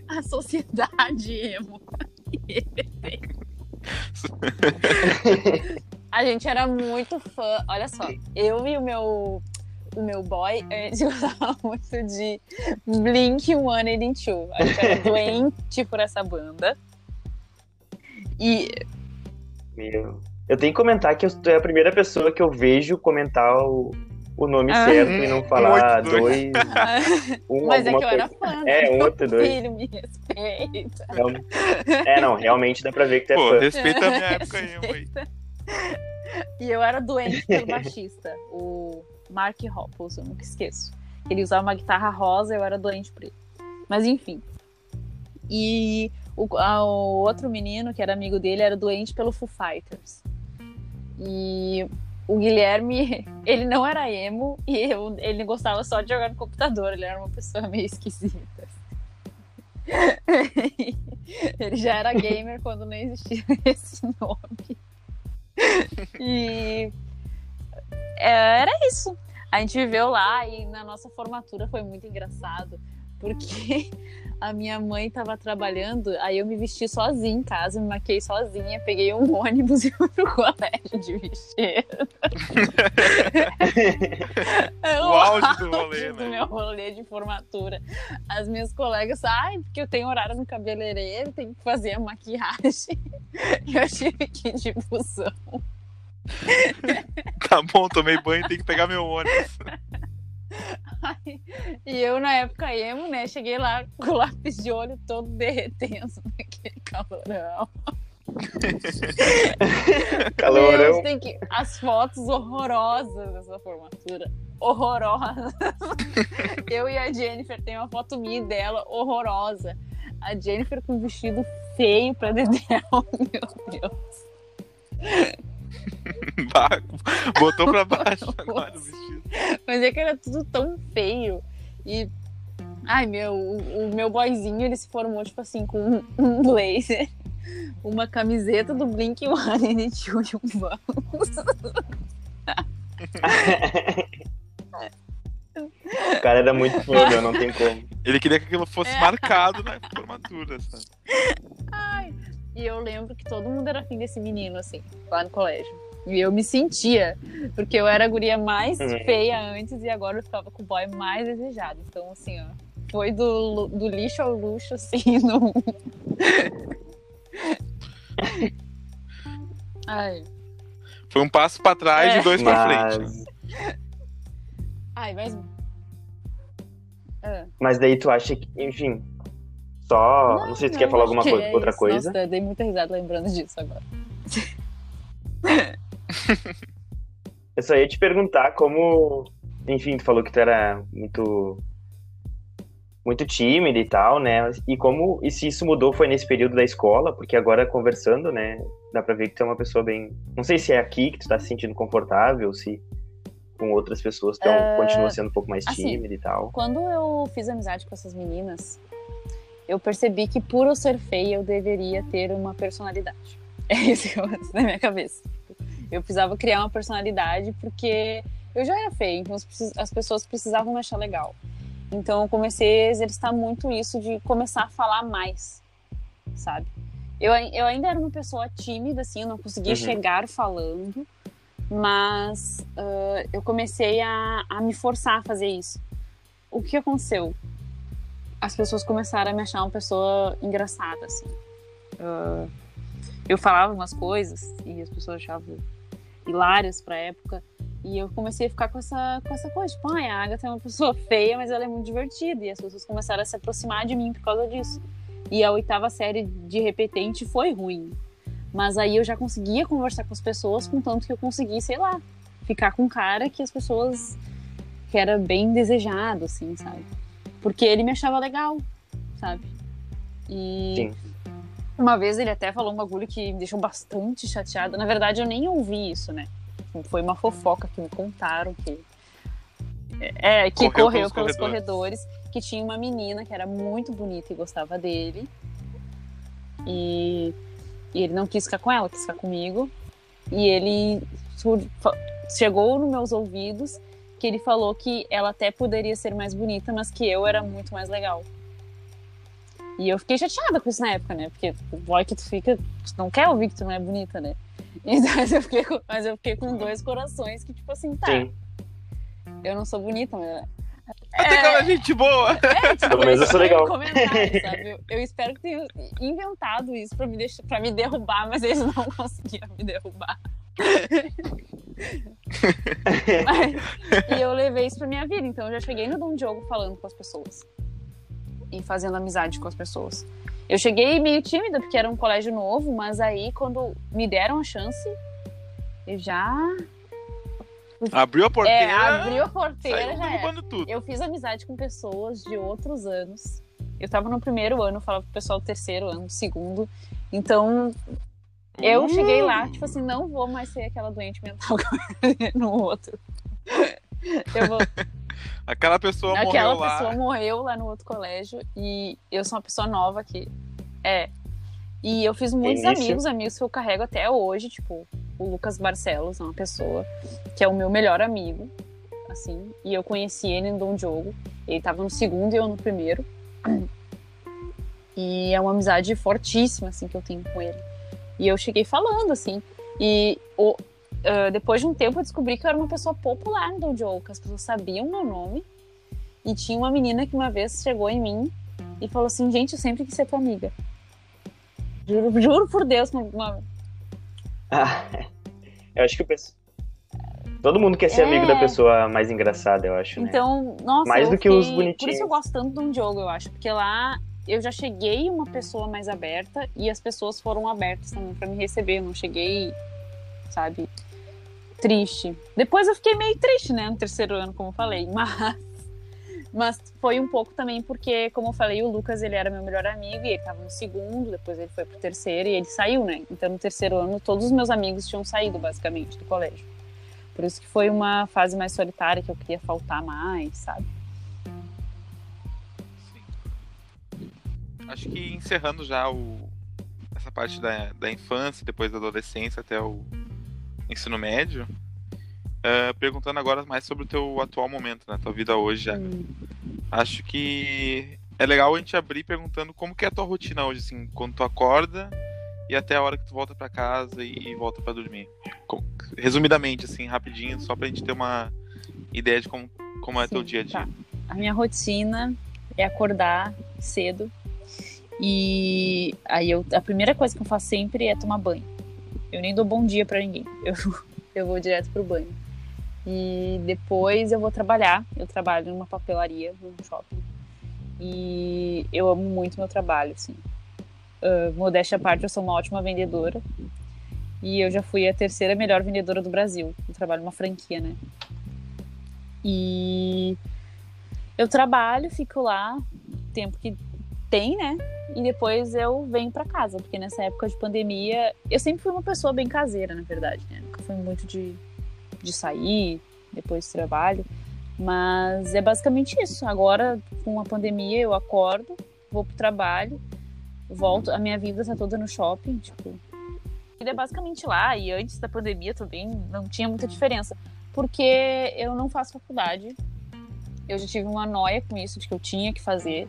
a sociedade emo. a gente era muito fã. Olha só, eu e o meu o meu boy, a gente gostava muito de Blink 182. A gente era doente por essa banda. E. Meu. Eu tenho que comentar que tu é a primeira pessoa que eu vejo comentar o, o nome ah, certo e não falar dois. Um, Mas é que eu era fã. Né? É, um outro, dois. Filho, me respeita. Não, é, não, realmente dá pra ver que tu é Pô, fã. Respeita a minha época aí, mãe. E eu era doente pelo baixista, o Mark Hoppus, eu nunca esqueço. Ele usava uma guitarra rosa, eu era doente por ele. Mas enfim. E o, a, o outro menino, que era amigo dele, era doente pelo Foo Fighters. E o Guilherme, ele não era emo e eu, ele gostava só de jogar no computador, ele era uma pessoa meio esquisita. ele já era gamer quando não existia esse nome. E era isso. A gente viveu lá e na nossa formatura foi muito engraçado, porque a minha mãe estava trabalhando, aí eu me vesti sozinha em casa, me maquei sozinha, peguei um ônibus e fui pro colégio de vestido. é o, o auge do rolê, né? do meu rolê de formatura. As minhas colegas, ai, porque eu tenho horário no cabeleireiro, tenho que fazer a maquiagem. eu tive que ir de busão. tá bom, tomei banho, tem que pegar meu ônibus. Ai, e eu, na época emo, né? Cheguei lá com o lápis de olho todo derretendo naquele calorão. calorão. Deus, tem que... As fotos horrorosas dessa formatura. Horrorosas. eu e a Jennifer tem uma foto minha dela horrorosa. A Jennifer com um vestido feio pra Dedéu. Meu Deus. Botou pra baixo agora o vestido. Mas é que era tudo tão feio. E. Ai, meu, o, o meu boyzinho ele se formou, tipo assim, com um, um blazer, uma camiseta do Blink One e um vamos. O cara era muito foda, não tem como. Ele queria que aquilo fosse é. marcado na formatura, sabe? Ai, e eu lembro que todo mundo era afim desse menino, assim, lá no colégio. E eu me sentia, porque eu era a guria mais uhum. feia antes e agora eu ficava com o boy mais desejado. Então, assim, ó, foi do, do lixo ao luxo, assim, no... Ai. Foi um passo para trás é. e dois mas... para frente. Ai, mas. É. Mas daí tu acha que, enfim, só. Não, não sei se tu quer falar alguma coisa, é outra coisa. Nossa, eu dei muita risada lembrando disso agora. Eu só ia te perguntar como. Enfim, tu falou que tu era muito. Muito tímida e tal, né? E como. E se isso mudou foi nesse período da escola, porque agora conversando, né? Dá pra ver que tu é uma pessoa bem. Não sei se é aqui que tu tá se sentindo confortável, se. com outras pessoas, então uh, continua sendo um pouco mais assim, tímida e tal. Quando eu fiz amizade com essas meninas, eu percebi que por eu ser feia, eu deveria ter uma personalidade. É isso que eu na minha cabeça. Eu precisava criar uma personalidade porque eu já era feia, então as pessoas precisavam me achar legal. Então eu comecei a exercitar muito isso de começar a falar mais, sabe? Eu, eu ainda era uma pessoa tímida, assim, eu não conseguia uhum. chegar falando, mas uh, eu comecei a, a me forçar a fazer isso. O que aconteceu? As pessoas começaram a me achar uma pessoa engraçada, assim. Uh, eu falava umas coisas e as pessoas achavam hilárias pra época. E eu comecei a ficar com essa, com essa coisa, tipo, ai, a Agatha é uma pessoa feia, mas ela é muito divertida. E as pessoas começaram a se aproximar de mim por causa disso. E a oitava série de repetente foi ruim. Mas aí eu já conseguia conversar com as pessoas, contanto que eu consegui, sei lá, ficar com um cara que as pessoas. que era bem desejado, assim, sabe? Porque ele me achava legal, sabe? E. Sim. Uma vez ele até falou um bagulho que me deixou bastante chateada. Na verdade, eu nem ouvi isso, né? Foi uma fofoca que me contaram que. É, que correu, correu pelos, corredores. corredores, que tinha uma menina que era muito bonita e gostava dele. E e ele não quis ficar com ela, quis ficar comigo. E ele chegou nos meus ouvidos que ele falou que ela até poderia ser mais bonita, mas que eu era muito mais legal. E eu fiquei chateada com isso na época, né? Porque o boy que tu fica, tu não quer ouvir que tu não é bonita, né? Então, mas eu fiquei com, mas eu fiquei com dois corações que, tipo assim, tá. Sim. Eu não sou bonita, mas até é, que ela é gente boa. É, tipo, Pelo menos eu sou legal. sabe? Eu, eu, espero que tenham inventado isso pra me, deixar, pra me derrubar, mas eles não conseguiram me derrubar. mas, e eu levei isso pra minha vida. Então eu já cheguei no Dom Diogo falando com as pessoas. E fazendo amizade com as pessoas. Eu cheguei meio tímida, porque era um colégio novo, mas aí quando me deram a chance, eu já Abriu a porteira. É, abriu a porteira já é. Tudo. Eu fiz amizade com pessoas de outros anos. Eu tava no primeiro ano, falava pro pessoal do terceiro ano, segundo. Então, eu uh. cheguei lá, tipo assim, não vou mais ser aquela doente mental no outro. Eu vou. Aquela pessoa Aquela morreu pessoa morreu lá no outro colégio e eu sou uma pessoa nova aqui. É. E eu fiz muitos Início. amigos, amigos que eu carrego até hoje, tipo, o Lucas Barcelos, é uma pessoa que é o meu melhor amigo, assim, e eu conheci ele em Dom Diogo. Ele tava no segundo e eu no primeiro. E é uma amizade fortíssima, assim, que eu tenho com ele. E eu cheguei falando, assim, e o, uh, depois de um tempo eu descobri que eu era uma pessoa popular no Diogo, que as pessoas sabiam meu nome. E tinha uma menina que uma vez chegou em mim e falou assim, gente, eu sempre quis ser tua amiga. Juro, juro por Deus, uma, ah, eu acho que o pessoal... Todo mundo quer ser é... amigo da pessoa mais engraçada, eu acho, né? Então, nossa, mais do que fiquei... os bonitinhos. Por isso eu gosto tanto de um jogo, eu acho, porque lá eu já cheguei uma pessoa mais aberta e as pessoas foram abertas também para me receber. Eu não cheguei, sabe, triste. Depois eu fiquei meio triste, né, no terceiro ano, como eu falei, mas mas foi um pouco também porque, como eu falei, o Lucas ele era meu melhor amigo e ele estava no segundo, depois ele foi pro terceiro e ele saiu, né? Então no terceiro ano todos os meus amigos tinham saído basicamente do colégio. Por isso que foi uma fase mais solitária que eu queria faltar mais, sabe? Sim. Acho que encerrando já o, essa parte da, da infância, depois da adolescência até o ensino médio, Uh, perguntando agora mais sobre o teu atual momento, né? Tua vida hoje já. Hum. Acho que é legal a gente abrir perguntando como que é a tua rotina hoje, assim, quando tu acorda e até a hora que tu volta para casa e, volta para dormir. resumidamente, assim, rapidinho, só pra gente ter uma ideia de como, como é Sim, teu dia a dia. Tá. A minha rotina é acordar cedo e aí eu, a primeira coisa que eu faço sempre é tomar banho. Eu nem dou bom dia para ninguém. Eu, eu vou direto pro banho. E depois eu vou trabalhar. Eu trabalho numa papelaria, num shopping. E eu amo muito meu trabalho, assim. Uh, modéstia à parte, eu sou uma ótima vendedora. E eu já fui a terceira melhor vendedora do Brasil. Eu trabalho numa franquia, né? E eu trabalho, fico lá, tempo que tem, né? E depois eu venho para casa, porque nessa época de pandemia, eu sempre fui uma pessoa bem caseira, na verdade, né? Nunca fui muito de de sair, depois do trabalho. Mas é basicamente isso. Agora, com a pandemia, eu acordo, vou pro trabalho, volto, a minha vida tá toda no shopping, tipo. Ele é basicamente lá, e antes da pandemia também não tinha muita diferença. Porque eu não faço faculdade. Eu já tive uma noia com isso, de que eu tinha que fazer.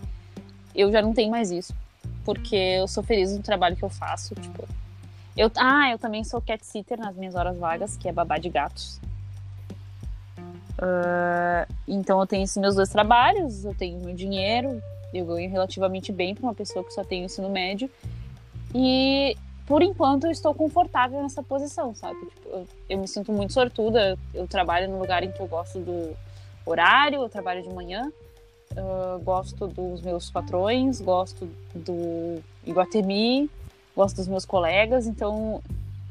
Eu já não tenho mais isso. Porque eu sou feliz no trabalho que eu faço, tipo. Eu, ah, eu também sou cat sitter nas minhas horas vagas, que é babá de gatos. Uh, então eu tenho esses meus dois trabalhos, eu tenho meu dinheiro, eu ganho relativamente bem para uma pessoa que só tem o ensino médio. E por enquanto eu estou confortável nessa posição, sabe? Tipo, eu, eu, me sinto muito sortuda. Eu trabalho no lugar em que eu gosto do horário, eu trabalho de manhã, uh, gosto dos meus patrões, gosto do Iguatemi, gosto dos meus colegas, então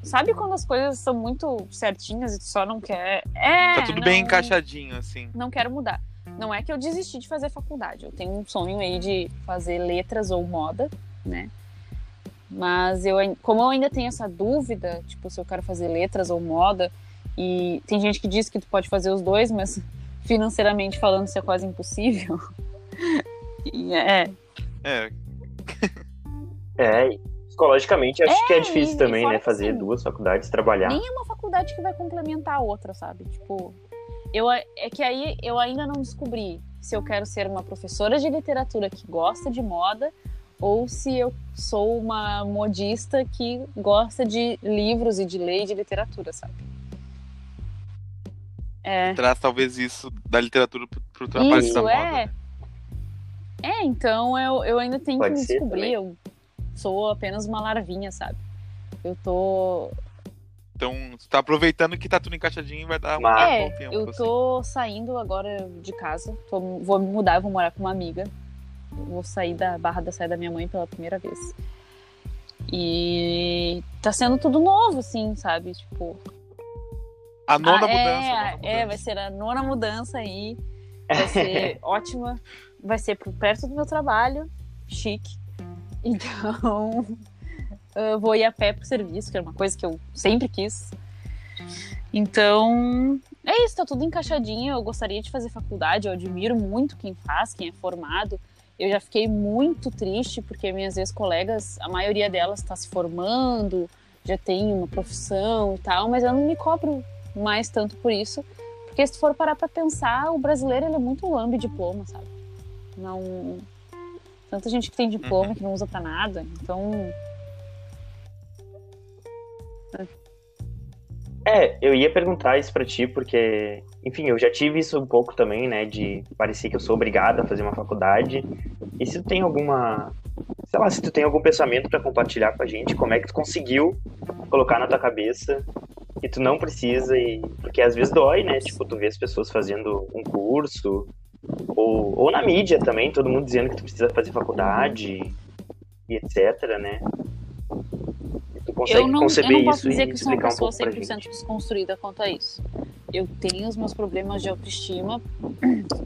Sabe quando as coisas são muito certinhas e tu só não quer. É, tá tudo não, bem encaixadinho, assim. Não quero mudar. Não é que eu desisti de fazer faculdade. Eu tenho um sonho aí de fazer letras ou moda, né? Mas eu, como eu ainda tenho essa dúvida, tipo, se eu quero fazer letras ou moda, e tem gente que diz que tu pode fazer os dois, mas financeiramente falando isso é quase impossível. e é. É. é, psicologicamente acho é, que é difícil também, né? Fazer assim, duas faculdades, trabalhar. Nem é uma faculdade que vai complementar a outra, sabe? Tipo, eu, é que aí eu ainda não descobri se eu quero ser uma professora de literatura que gosta de moda ou se eu sou uma modista que gosta de livros e de ler de literatura, sabe? É. Traz talvez isso da literatura pro trabalho isso, da moda. É. É, então eu, eu ainda tenho Pode que descobrir. Eu sou apenas uma larvinha, sabe? Eu tô. Então, você tá aproveitando que tá tudo encaixadinho e vai dar um é, bom tempo. Eu tô assim. saindo agora de casa. Tô, vou me mudar, vou morar com uma amiga. Vou sair da barra da saia da minha mãe pela primeira vez. E tá sendo tudo novo, assim, sabe? Tipo. A nona, ah, mudança, é, nona mudança. É, vai ser a nona mudança aí. Vai ser ótima. Vai ser perto do meu trabalho. Chique. Então, eu vou ir a pé pro serviço, que é uma coisa que eu sempre quis. Então, é isso, tá tudo encaixadinho. Eu gostaria de fazer faculdade, eu admiro muito quem faz, quem é formado. Eu já fiquei muito triste porque minhas ex-colegas, a maioria delas está se formando, já tem uma profissão e tal, mas eu não me cobro mais tanto por isso, porque se tu for parar para pensar, o brasileiro ele é muito lambe diploma, sabe? Não Tanta gente que tem diploma uhum. que não usa para nada. Então. É, eu ia perguntar isso para ti, porque, enfim, eu já tive isso um pouco também, né? De parecer que eu sou obrigado a fazer uma faculdade. E se tu tem alguma. Sei lá, se tu tem algum pensamento para compartilhar com a gente, como é que tu conseguiu colocar na tua cabeça que tu não precisa e. Porque às vezes dói, né? Tipo, tu vê as pessoas fazendo um curso, ou, ou na mídia também, todo mundo dizendo que tu precisa fazer faculdade e etc, né? Tu consegue eu não, conceber eu não posso dizer que sou uma pessoa um 100% desconstruída quanto a isso. Eu tenho os meus problemas de autoestima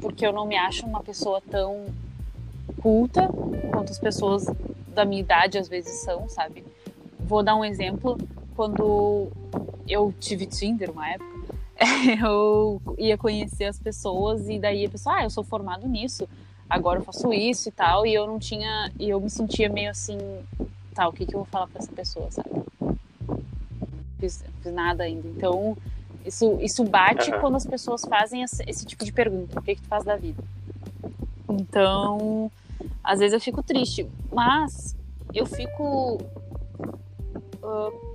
porque eu não me acho uma pessoa tão culta quanto as pessoas da minha idade às vezes são, sabe? Vou dar um exemplo. Quando eu tive Tinder uma época, eu ia conhecer as pessoas e daí a pessoa, ah, eu sou formado nisso, agora eu faço isso e tal, e eu não tinha, e eu me sentia meio assim, tá, o que que eu vou falar para essa pessoa, sabe? Fiz, fiz nada ainda. Então, isso, isso bate uhum. quando as pessoas fazem esse, esse, tipo de pergunta, o que que tu faz da vida? Então, às vezes eu fico triste, mas eu fico uh,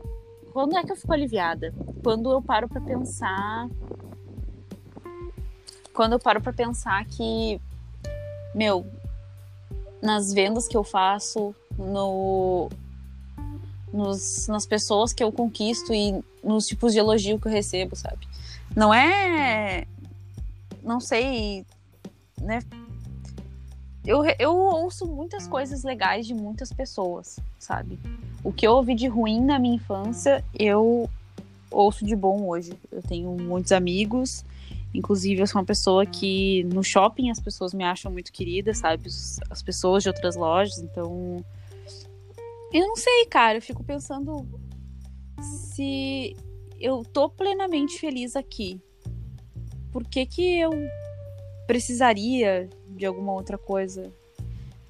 quando é que eu fico aliviada? Quando eu paro para pensar. Quando eu paro para pensar que, meu, nas vendas que eu faço, no, nos, nas pessoas que eu conquisto e nos tipos de elogio que eu recebo, sabe? Não é. Não sei. Né? Eu, eu ouço muitas coisas legais de muitas pessoas, sabe? o que eu ouvi de ruim na minha infância, eu ouço de bom hoje. Eu tenho muitos amigos, inclusive eu sou uma pessoa que no shopping as pessoas me acham muito querida, sabe? As pessoas de outras lojas, então. Eu não sei, cara, eu fico pensando se eu tô plenamente feliz aqui. por que que eu precisaria de alguma outra coisa?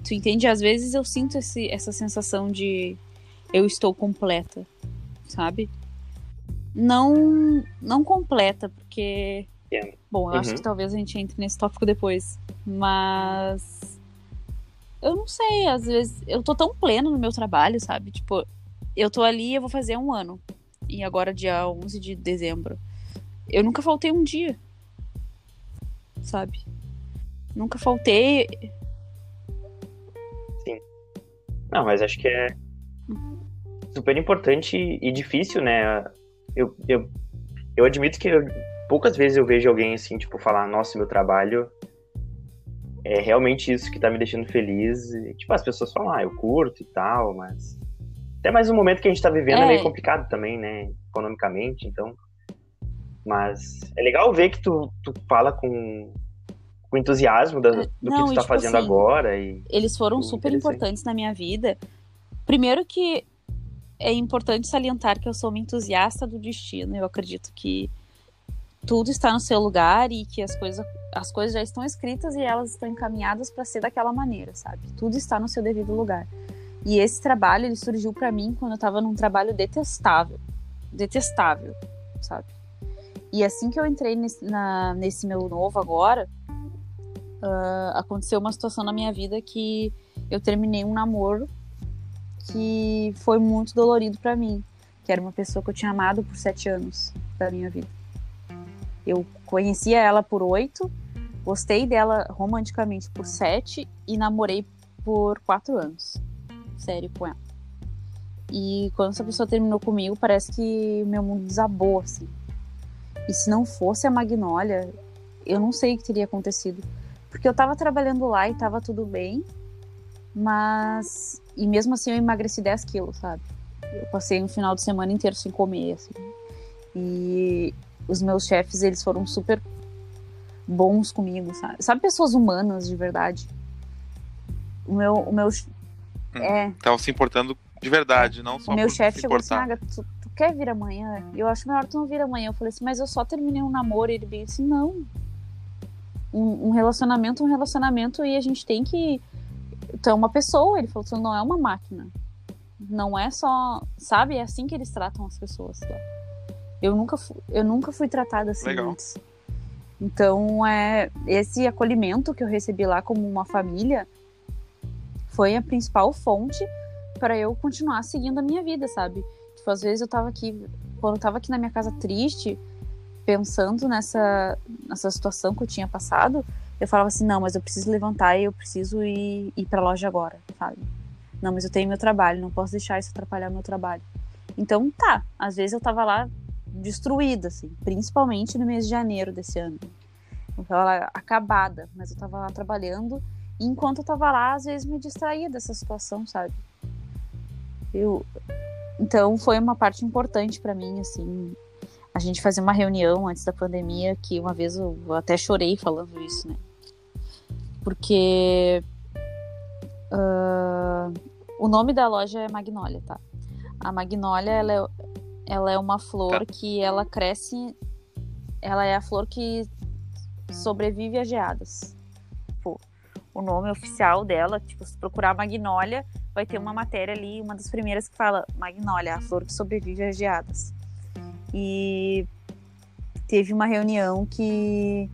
Tu entende? Às vezes eu sinto esse, essa sensação de eu estou completa, sabe? Não, não completa, porque. Bom, eu uhum. acho que talvez a gente entre nesse tópico depois. Mas. Eu não sei, às vezes. Eu tô tão plena no meu trabalho, sabe? Tipo, eu tô ali e eu vou fazer um ano. E agora, dia 11 de dezembro. Eu nunca faltei um dia. Sabe? Nunca faltei. Sim. Não, mas acho que é super importante e difícil, né? Eu, eu, eu admito que eu, poucas vezes eu vejo alguém assim, tipo, falar, nossa, meu trabalho é realmente isso que tá me deixando feliz. E, tipo, as pessoas falam, ah, eu curto e tal, mas. Até mais um momento que a gente tá vivendo é, é meio complicado também, né? Economicamente, então. Mas é legal ver que tu, tu fala com, com entusiasmo da, do Não, que tu tá tipo fazendo assim, agora. E, eles foram super importantes na minha vida. Primeiro que é importante salientar que eu sou uma entusiasta do destino. Eu acredito que tudo está no seu lugar e que as coisas, as coisas já estão escritas e elas estão encaminhadas para ser daquela maneira, sabe? Tudo está no seu devido lugar. E esse trabalho ele surgiu para mim quando eu estava num trabalho detestável, detestável, sabe? E assim que eu entrei nesse, na, nesse meu novo agora, uh, aconteceu uma situação na minha vida que eu terminei um namoro que foi muito dolorido para mim, que era uma pessoa que eu tinha amado por sete anos da minha vida. Eu conhecia ela por oito, gostei dela romanticamente por sete e namorei por quatro anos, sério com ela. E quando essa pessoa terminou comigo, parece que meu mundo desabou, assim. E se não fosse a Magnólia, eu não sei o que teria acontecido. Porque eu tava trabalhando lá e tava tudo bem, mas. E mesmo assim eu emagreci 10 quilos, sabe? Eu passei um final de semana inteiro sem comer, assim. E os meus chefes, eles foram super bons comigo, sabe? Sabe pessoas humanas de verdade? O meu. O meu hum, é. Estavam se importando de verdade, não só. O meu chefe chegou assim, ah, tu, tu, quer vir amanhã? Eu acho melhor tu não vir amanhã. Eu falei assim, mas eu só terminei um namoro. E ele veio assim, não. Um, um relacionamento, um relacionamento, e a gente tem que então, é uma pessoa, ele falou, não é uma máquina. Não é só, sabe? É assim que eles tratam as pessoas. Tá? Eu nunca fui, eu nunca fui tratada assim Legal. antes. Então, é esse acolhimento que eu recebi lá como uma família foi a principal fonte para eu continuar seguindo a minha vida, sabe? Tipo, às vezes eu tava aqui, quando eu tava aqui na minha casa triste, pensando nessa, nessa situação que eu tinha passado, eu falava assim, não, mas eu preciso levantar e eu preciso ir, ir pra loja agora, sabe? Não, mas eu tenho meu trabalho, não posso deixar isso atrapalhar meu trabalho. Então, tá, às vezes eu tava lá destruída, assim, principalmente no mês de janeiro desse ano. Eu tava lá acabada, mas eu tava lá trabalhando, e enquanto eu tava lá, às vezes me distraía dessa situação, sabe? Eu... Então, foi uma parte importante para mim, assim, a gente fazia uma reunião antes da pandemia que uma vez eu até chorei falando isso, né? Porque uh, o nome da loja é Magnólia, tá? A Magnólia, ela é, ela é uma flor tá. que ela cresce, ela é a flor que sobrevive a geadas. Tipo, o nome oficial dela, tipo, se procurar Magnólia, vai ter uma matéria ali, uma das primeiras que fala Magnólia, a flor que sobrevive a geadas. E teve uma reunião que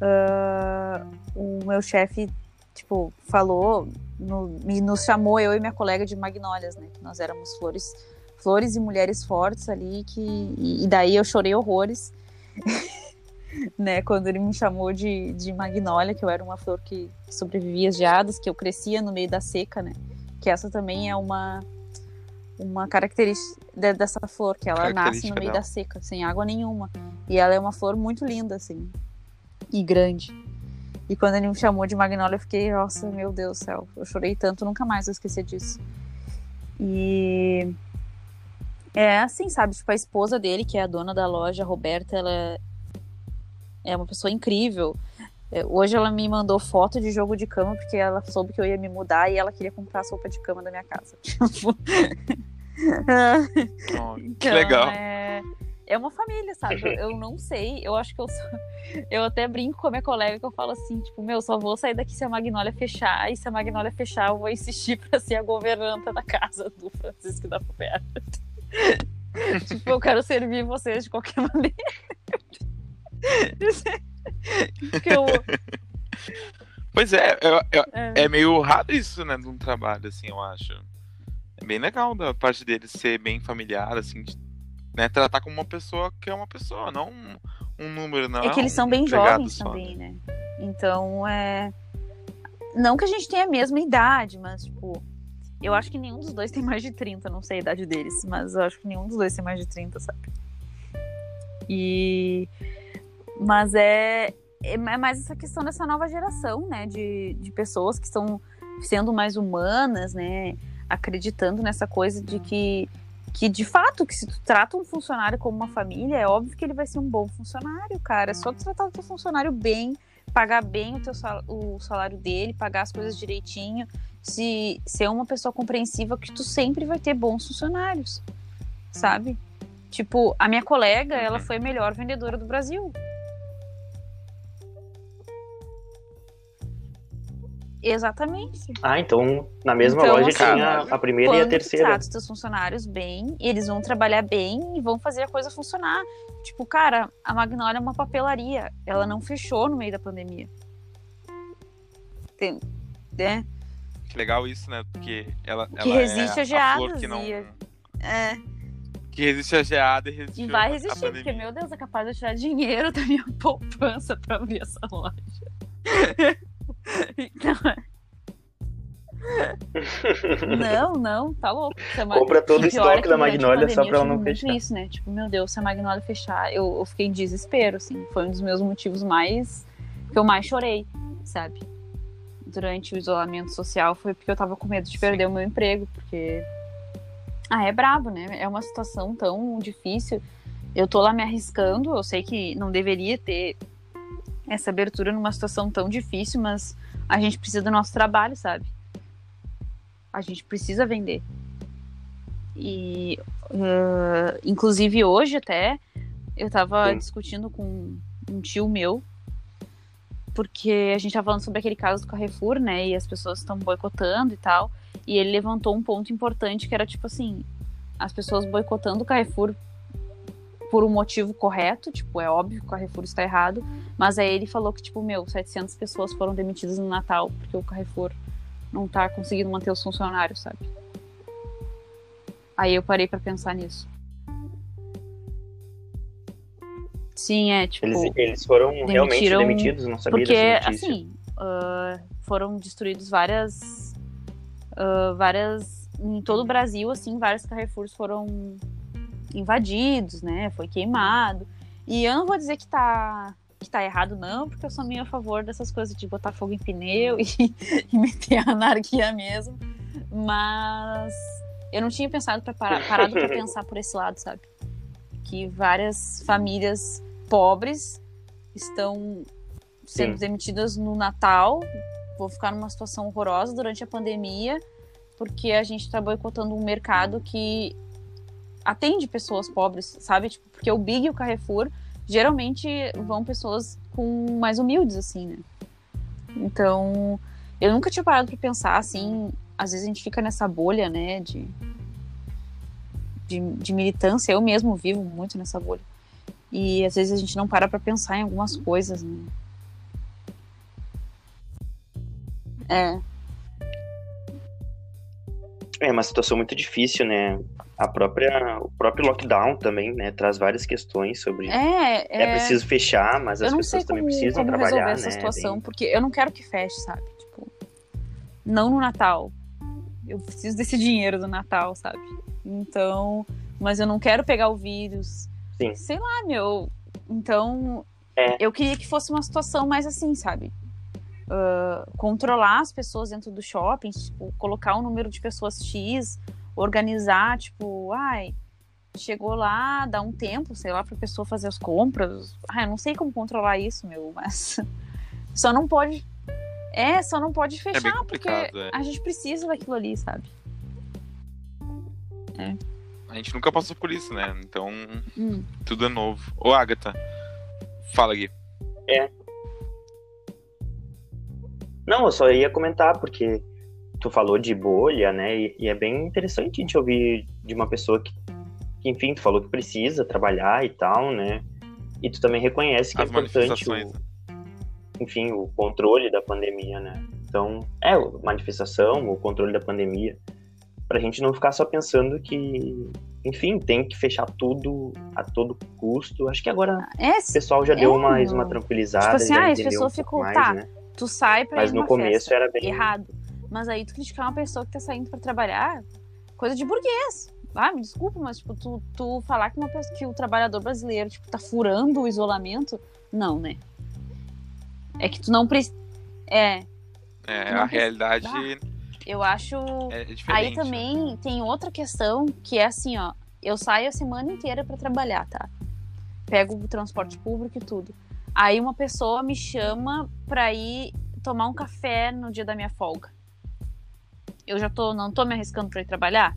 uh, o meu chefe, tipo, falou no, e nos chamou, eu e minha colega de Magnólias, né? Que nós éramos flores, flores e mulheres fortes ali, que, e, e daí eu chorei horrores. né, quando ele me chamou de, de magnólia, que eu era uma flor que sobrevivia às geadas, que eu crescia no meio da seca, né? Que essa também é uma uma característica dessa flor, que ela nasce no meio dela. da seca, sem água nenhuma. E ela é uma flor muito linda, assim. E grande. E quando ele me chamou de Magnólia, eu fiquei, nossa, meu Deus do céu. Eu chorei tanto, nunca mais vou esquecer disso. E. É assim, sabe? Tipo, a esposa dele, que é a dona da loja, a Roberta, ela é uma pessoa incrível. É, hoje ela me mandou foto de jogo de cama porque ela soube que eu ia me mudar e ela queria comprar a sopa de cama da minha casa. oh, que então, legal. É, é uma família, sabe? Eu, eu não sei, eu acho que eu sou... Eu até brinco com a minha colega que eu falo assim, tipo, meu, só vou sair daqui se a Magnólia fechar, e se a Magnólia fechar, eu vou insistir pra ser a governanta da casa do Francisco da Pupera. tipo, eu quero servir vocês de qualquer maneira. Eu... Pois é, é, é, é, meio raro isso, né, num trabalho, assim, eu acho. É bem legal da parte dele ser bem familiar, assim, de, né, tratar como uma pessoa que é uma pessoa, não um, um número, não. É que eles um são bem jovens só, também, né? né? Então, é. Não que a gente tenha a mesma idade, mas, tipo, eu acho que nenhum dos dois tem mais de 30, não sei a idade deles, mas eu acho que nenhum dos dois tem mais de 30, sabe? E. Mas é, é mais essa questão dessa nova geração, né? De, de pessoas que estão sendo mais humanas, né? Acreditando nessa coisa de que, que, de fato, que se tu trata um funcionário como uma família, é óbvio que ele vai ser um bom funcionário, cara. É só tu tratar o teu funcionário bem, pagar bem o, teu sal, o salário dele, pagar as coisas direitinho, se ser uma pessoa compreensiva, que tu sempre vai ter bons funcionários, sabe? Tipo, a minha colega, ela uhum. foi a melhor vendedora do Brasil. Exatamente. Ah, então na mesma então, loja assim, tinha a primeira e a terceira. Trata os teus funcionários bem, eles vão trabalhar bem e vão fazer a coisa funcionar. Tipo, cara, a Magnólia é uma papelaria. Ela não fechou no meio da pandemia. Tem, né? Que legal isso, né? Porque ela, que ela resiste é a geadas. A que não... É. Que resiste a geada e resiste E vai resistir, porque, meu Deus, é capaz de tirar dinheiro da minha poupança pra abrir essa loja. Então... não, não, tá louco. É Compra todo o estoque da Magnólia só pra ela não fechar. isso, né? Tipo, meu Deus, se a Magnólia fechar, eu, eu fiquei em desespero, assim. Foi um dos meus motivos mais. que eu mais chorei, sabe? Durante o isolamento social foi porque eu tava com medo de perder Sim. o meu emprego, porque. Ah, é brabo, né? É uma situação tão difícil. Eu tô lá me arriscando, eu sei que não deveria ter essa abertura numa situação tão difícil, mas a gente precisa do nosso trabalho, sabe? A gente precisa vender. E, uh, inclusive, hoje até, eu tava Sim. discutindo com um tio meu, porque a gente tava falando sobre aquele caso do Carrefour, né? E as pessoas estão boicotando e tal. E ele levantou um ponto importante que era tipo assim: as pessoas boicotando o Carrefour por um motivo correto, tipo, é óbvio que o Carrefour está errado, mas aí ele falou que, tipo, meu, 700 pessoas foram demitidas no Natal porque o Carrefour não tá conseguindo manter os funcionários, sabe? Aí eu parei para pensar nisso. Sim, é, tipo... Eles, eles foram realmente demitidos, não sabia Porque, assim, uh, foram destruídos várias... Uh, várias... Em todo o Brasil, assim, vários Carrefours foram invadidos, né? Foi queimado. E eu não vou dizer que tá, que tá errado, não, porque eu sou meio a favor dessas coisas de botar fogo em pneu e, e meter anarquia mesmo. Mas eu não tinha pensado para parar, parado para pensar por esse lado, sabe? Que várias famílias pobres estão sendo Sim. demitidas no Natal, vou ficar numa situação horrorosa durante a pandemia, porque a gente está boicotando um mercado que atende pessoas pobres, sabe? Tipo, porque o Big e o Carrefour geralmente vão pessoas com mais humildes, assim, né? Então, eu nunca tinha parado para pensar, assim, às vezes a gente fica nessa bolha, né, de, de, de, militância. Eu mesmo vivo muito nessa bolha. E às vezes a gente não para para pensar em algumas coisas, né? É. É uma situação muito difícil, né? A própria, o próprio lockdown também, né, traz várias questões sobre é, é, é preciso fechar, mas as pessoas também como, precisam como trabalhar, resolver essa né, situação, porque eu não quero que feche, sabe? Tipo, não no Natal. Eu preciso desse dinheiro do Natal, sabe? Então, mas eu não quero pegar o vírus. Sim. Sei lá, meu. Então, é. eu queria que fosse uma situação mais assim, sabe? Uh, controlar as pessoas dentro do shopping, tipo, colocar um número de pessoas X organizar, tipo, ai, chegou lá, dá um tempo, sei lá, pra pessoa fazer as compras. Ai, eu não sei como controlar isso, meu, mas só não pode. É, só não pode é fechar, é porque é. a gente precisa daquilo ali, sabe? É. a gente nunca passou por isso, né? Então, hum. tudo é novo. Ô, Agatha, fala, Gui. É. Não, eu só ia comentar, porque tu falou de bolha, né? E, e é bem interessante a gente ouvir de uma pessoa que, que, enfim, tu falou que precisa trabalhar e tal, né? E tu também reconhece que é As é importante o, né? enfim, o controle da pandemia, né? Então, é, manifestação, o controle da pandemia, para a gente não ficar só pensando que, enfim, tem que fechar tudo a todo custo. Acho que agora é, o pessoal já é, deu mais uma tranquilizada. Tipo assim, já ah, as pessoas um ficam, mais, tá, né? tu sai pra Mas ir no começo festa, era bem errado. Mas aí tu criticar uma pessoa que tá saindo para trabalhar, coisa de burguês. Ah, me desculpa, mas tipo, tu, tu falar que, uma pessoa, que o trabalhador brasileiro tipo, tá furando o isolamento, não, né? É que tu não precisa. É. É, a realidade. Eu acho. É Aí também tem outra questão que é assim, ó. Eu saio a semana inteira para trabalhar, tá? Pego o transporte público e tudo. Aí uma pessoa me chama pra ir tomar um café no dia da minha folga. Eu já tô, não tô me arriscando para ir trabalhar?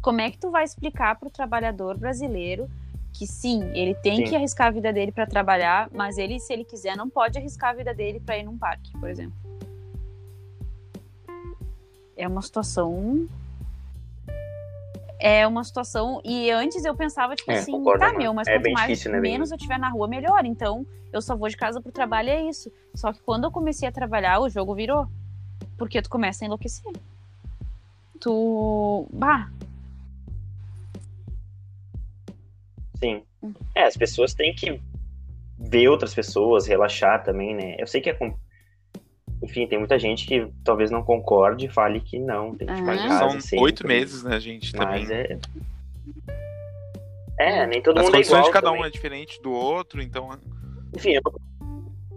Como é que tu vai explicar pro trabalhador brasileiro que sim, ele tem sim. que arriscar a vida dele para trabalhar, mas ele, se ele quiser, não pode arriscar a vida dele para ir num parque, por exemplo. É uma situação. É uma situação. E antes eu pensava, tipo é, assim, concordo, tá, meu, mas é quanto mais difícil, né, menos eu tiver na rua, melhor. Então, eu só vou de casa pro trabalho, é isso. Só que quando eu comecei a trabalhar, o jogo virou. Porque tu começa a enlouquecer. Tu. Bah, Sim. É, as pessoas têm que ver outras pessoas, relaxar também, né? Eu sei que é. Enfim, tem muita gente que talvez não concorde e fale que não, tem que ficar em casa. São oito meses, né, gente? Mas também. é. É, nem todo As mundo é igual. de cada também. um é diferente do outro, então. Enfim, eu...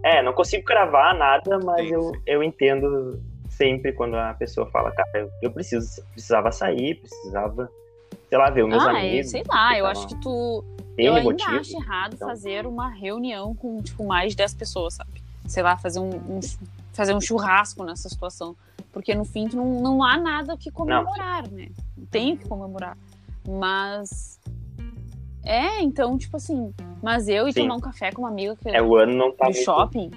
é, não consigo cravar nada, mas sim, eu, sim. eu entendo sempre quando a pessoa fala, cara, eu, preciso, precisava sair, precisava, sei lá, ver os meus ah, amigos. sei lá, eu acho que tu eu ainda motivo. acho errado então... fazer uma reunião com, tipo, mais de 10 pessoas, sabe? Sei lá, fazer um, um, fazer um churrasco nessa situação. Porque no fim não, não há nada que comemorar, não. né? Não tem o que comemorar. Mas. É, então, tipo assim. Mas eu Sim. tomar um café com uma amiga que é, o ano não tá no shopping,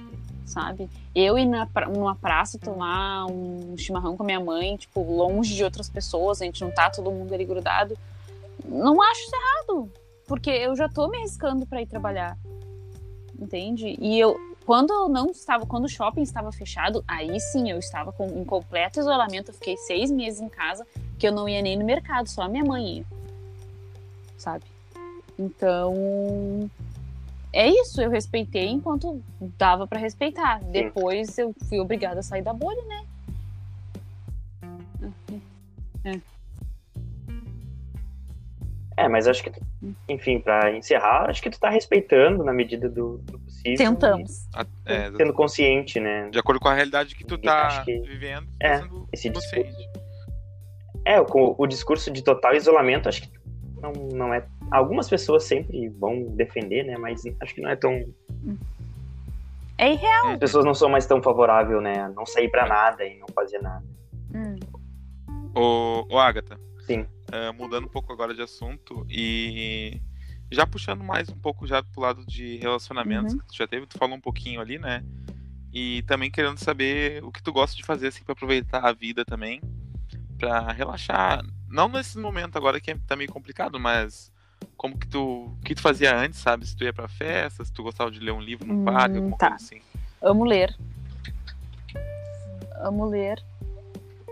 sabe? Eu ir na, numa praça tomar um chimarrão com a minha mãe, tipo, longe de outras pessoas, a gente não tá todo mundo ali grudado. Não acho isso errado porque eu já tô me arriscando para ir trabalhar. Entende? E eu, quando eu não estava, quando o shopping estava fechado, aí sim eu estava com, em completo isolamento. Eu fiquei seis meses em casa, que eu não ia nem no mercado, só a minha mãe ia. Sabe? Então. É isso, eu respeitei enquanto dava para respeitar. Depois eu fui obrigada a sair da bolha, né? É. é. Mas acho que, enfim, para encerrar, acho que tu tá respeitando na medida do, do possível. Tentamos. É, sendo consciente, né? De acordo com a realidade que tu tá que, vivendo, tá é, esse discurso. É, o, o discurso de total isolamento, acho que não, não é. Algumas pessoas sempre vão defender, né? Mas acho que não é tão. É irreal. As pessoas não são mais tão favoráveis, né? Não sair para nada e não fazer nada. Hum. Ô, ô Agatha. Sim. Uh, mudando um pouco agora de assunto e já puxando mais um pouco já pro lado de relacionamentos uhum. que tu já teve, tu falou um pouquinho ali, né? E também querendo saber o que tu gosta de fazer assim para aproveitar a vida também, para relaxar, não nesse momento agora que é, tá meio complicado, mas como que tu, que tu fazia antes, sabe? Se tu ia para festa, se tu gostava de ler um livro no hum, parque, alguma tá. coisa assim. Amo ler. Amo ler.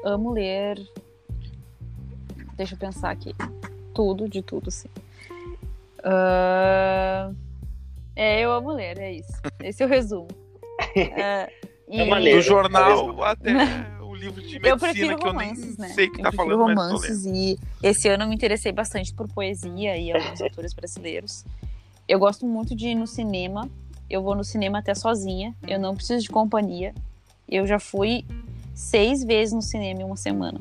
Amo ler Deixa eu pensar aqui. Tudo, de tudo, sim. Uh... É, eu amo ler, é isso. Esse é o resumo. Uh, e... Do jornal até livro de medicina, eu prefiro que romances, eu nem né? sei que eu tá falando, romances e esse ano eu me interessei bastante por poesia e alguns autores brasileiros. Eu gosto muito de ir no cinema. Eu vou no cinema até sozinha. Eu não preciso de companhia. Eu já fui seis vezes no cinema em uma semana.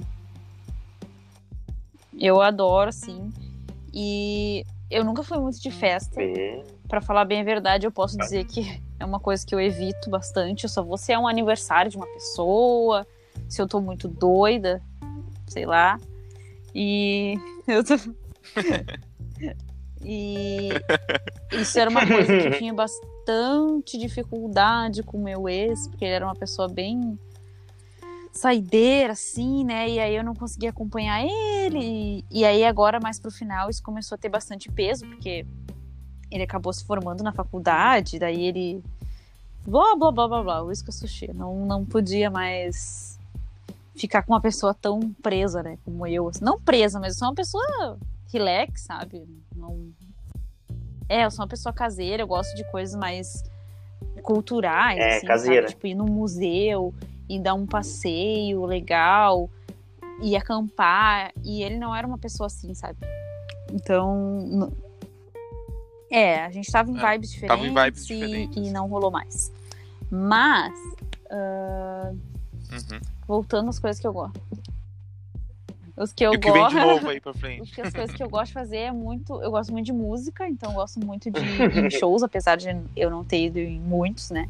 Eu adoro, assim. E eu nunca fui muito de festa. Para falar bem a verdade, eu posso dizer que é uma coisa que eu evito bastante. Eu só vou se é um aniversário de uma pessoa, se eu tô muito doida, sei lá. E eu tô... E isso era uma coisa que eu tinha bastante dificuldade com o meu ex, porque ele era uma pessoa bem saideira, assim, né? E aí eu não conseguia acompanhar ele. E aí agora, mais pro final, isso começou a ter bastante peso, porque ele acabou se formando na faculdade, daí ele. Blá, blá, blá, blá, blá, Isca Sushi. Não, não podia mais ficar com uma pessoa tão presa, né? Como eu. Não presa, mas eu sou uma pessoa relax, sabe? Não... É, eu sou uma pessoa caseira, eu gosto de coisas mais culturais, é, assim, caseira. Sabe? Tipo, ir num museu e dar um passeio legal e acampar. E ele não era uma pessoa assim, sabe? Então. É, a gente tava em É, vibes diferentes, tava em vibes e, diferentes. e não rolou mais. Mas. ah, Uhum. voltando às coisas que eu gosto. Os que eu E o que vem gosto. de novo aí pra frente? Porque as coisas que eu gosto de fazer é muito. Eu gosto muito de música, então eu gosto muito de em shows, apesar de eu não ter ido em muitos, né?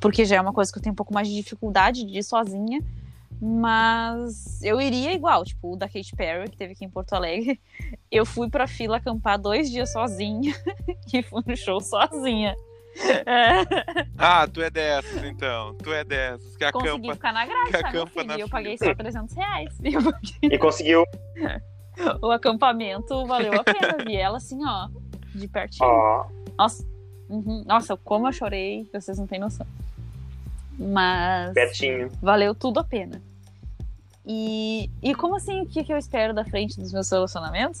Porque já é uma coisa que eu tenho um pouco mais de dificuldade de ir sozinha. Mas eu iria igual, tipo, o da Katy Perry, que teve aqui em Porto Alegre. Eu fui pra fila acampar dois dias sozinha e fui no show sozinha. É, Ah, tu é dessas então. Tu é dessas. Que consegui acampa. ficar na graça, que meu acampa filho. na E eu paguei só 300 reais. E conseguiu. o acampamento valeu a pena. Vi ela assim, ó, de pertinho. Ó, Nossa, uhum. Nossa, como eu chorei, vocês não têm noção. Mas pertinho. valeu tudo a pena. E, e como assim, o que, que eu espero da frente dos meus relacionamentos?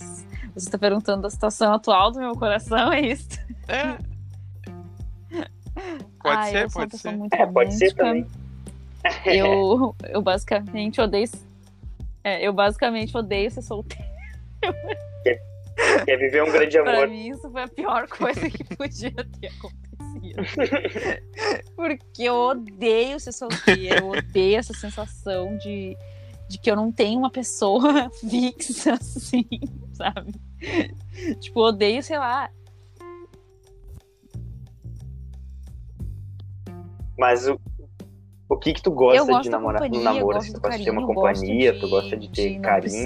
Você está perguntando da situação atual do meu coração, é isso? É. Pode ah, ser, eu sou uma pode pessoa ser. muito É, pode ser romântica. também. Eu, eu basicamente odeio. É, eu basicamente odeio ser solteira. Quer viver um grande Pra amor. mim, isso foi a pior coisa que podia ter acontecido. Porque eu odeio ser solteira, eu odeio essa sensação de, de que eu não tenho uma pessoa fixa, assim, sabe? Tipo, eu odeio, sei lá. Mas o, o que que tu gosta de namorar companhia, eu namoro? gosto do gosta de ter uma carinho, companhia, gosto tu gosta de de- ter de carinho.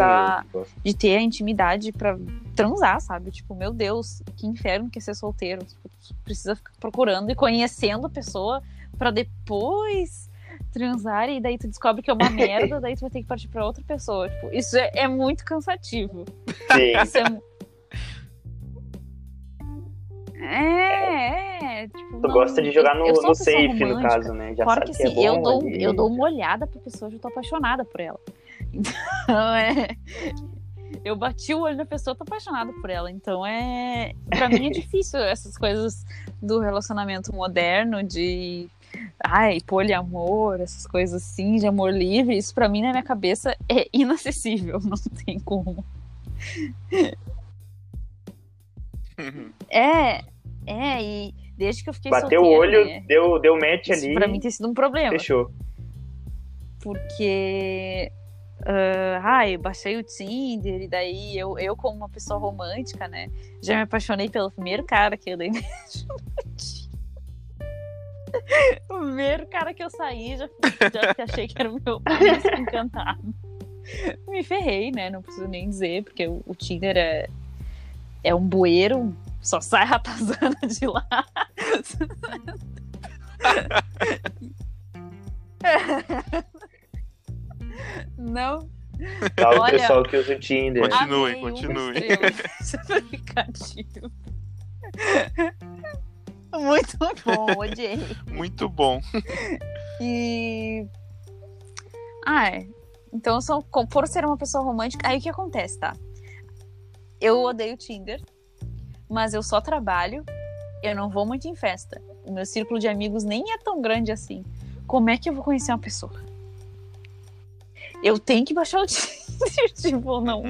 tu gosta- de ter a intimidade pra transar, sabe? Tipo, meu Deus, que inferno que é ser solteiro. Tipo, tu precisa ficar procurando e conhecendo a pessoa pra depois transar e daí tu descobre que é uma merda, daí tu vai ter que partir pra outra pessoa. Tipo, isso é, é muito cansativo. Sim. Isso é... mu- É, é, tipo, Tu não- gosta de jogar eu- no, eu no safe, no romântica. caso, né? Já sabe que que, é eu, bom dou, ali. eu dou uma olhada pra pessoa, eu já tô apaixonada por ela. Então é. Eu bati o olho na pessoa, tô apaixonada por ela. Então é. Pra mim é difícil essas coisas do relacionamento moderno, de. Ai, poliamor, essas coisas assim, de amor livre. Isso pra mim, na minha cabeça, é inacessível. Não tem como. É, é, e desde que eu fiquei Bateu o olho, né, deu, deu match isso ali. pra mim tem sido um problema Fechou. porque ah, ai, eu baixei o Tinder e daí eu, eu como uma pessoa romântica, né, já me apaixonei pelo primeiro cara que eu dei beijo. O primeiro cara que eu saí, já, já achei que era o meu príncipe encantado. Me ferrei, né? Não preciso nem dizer, porque o, o Tinder é, é um bueiro, só sai ratazana de lá. Não Tá o Olha- pessoal que usa o Tinder. Continue, Amei, uma continue. aplicativo. Muito bom, odiei. Muito bom. E. Ah, é. Então, eu sou, por ser uma pessoa romântica, aí o que acontece, tá? Eu odeio Tinder, mas eu só trabalho, eu não vou muito em festa. O meu círculo de amigos nem é tão grande assim. Como é que eu vou conhecer uma pessoa? Eu tenho que baixar o Tinder, tipo, não.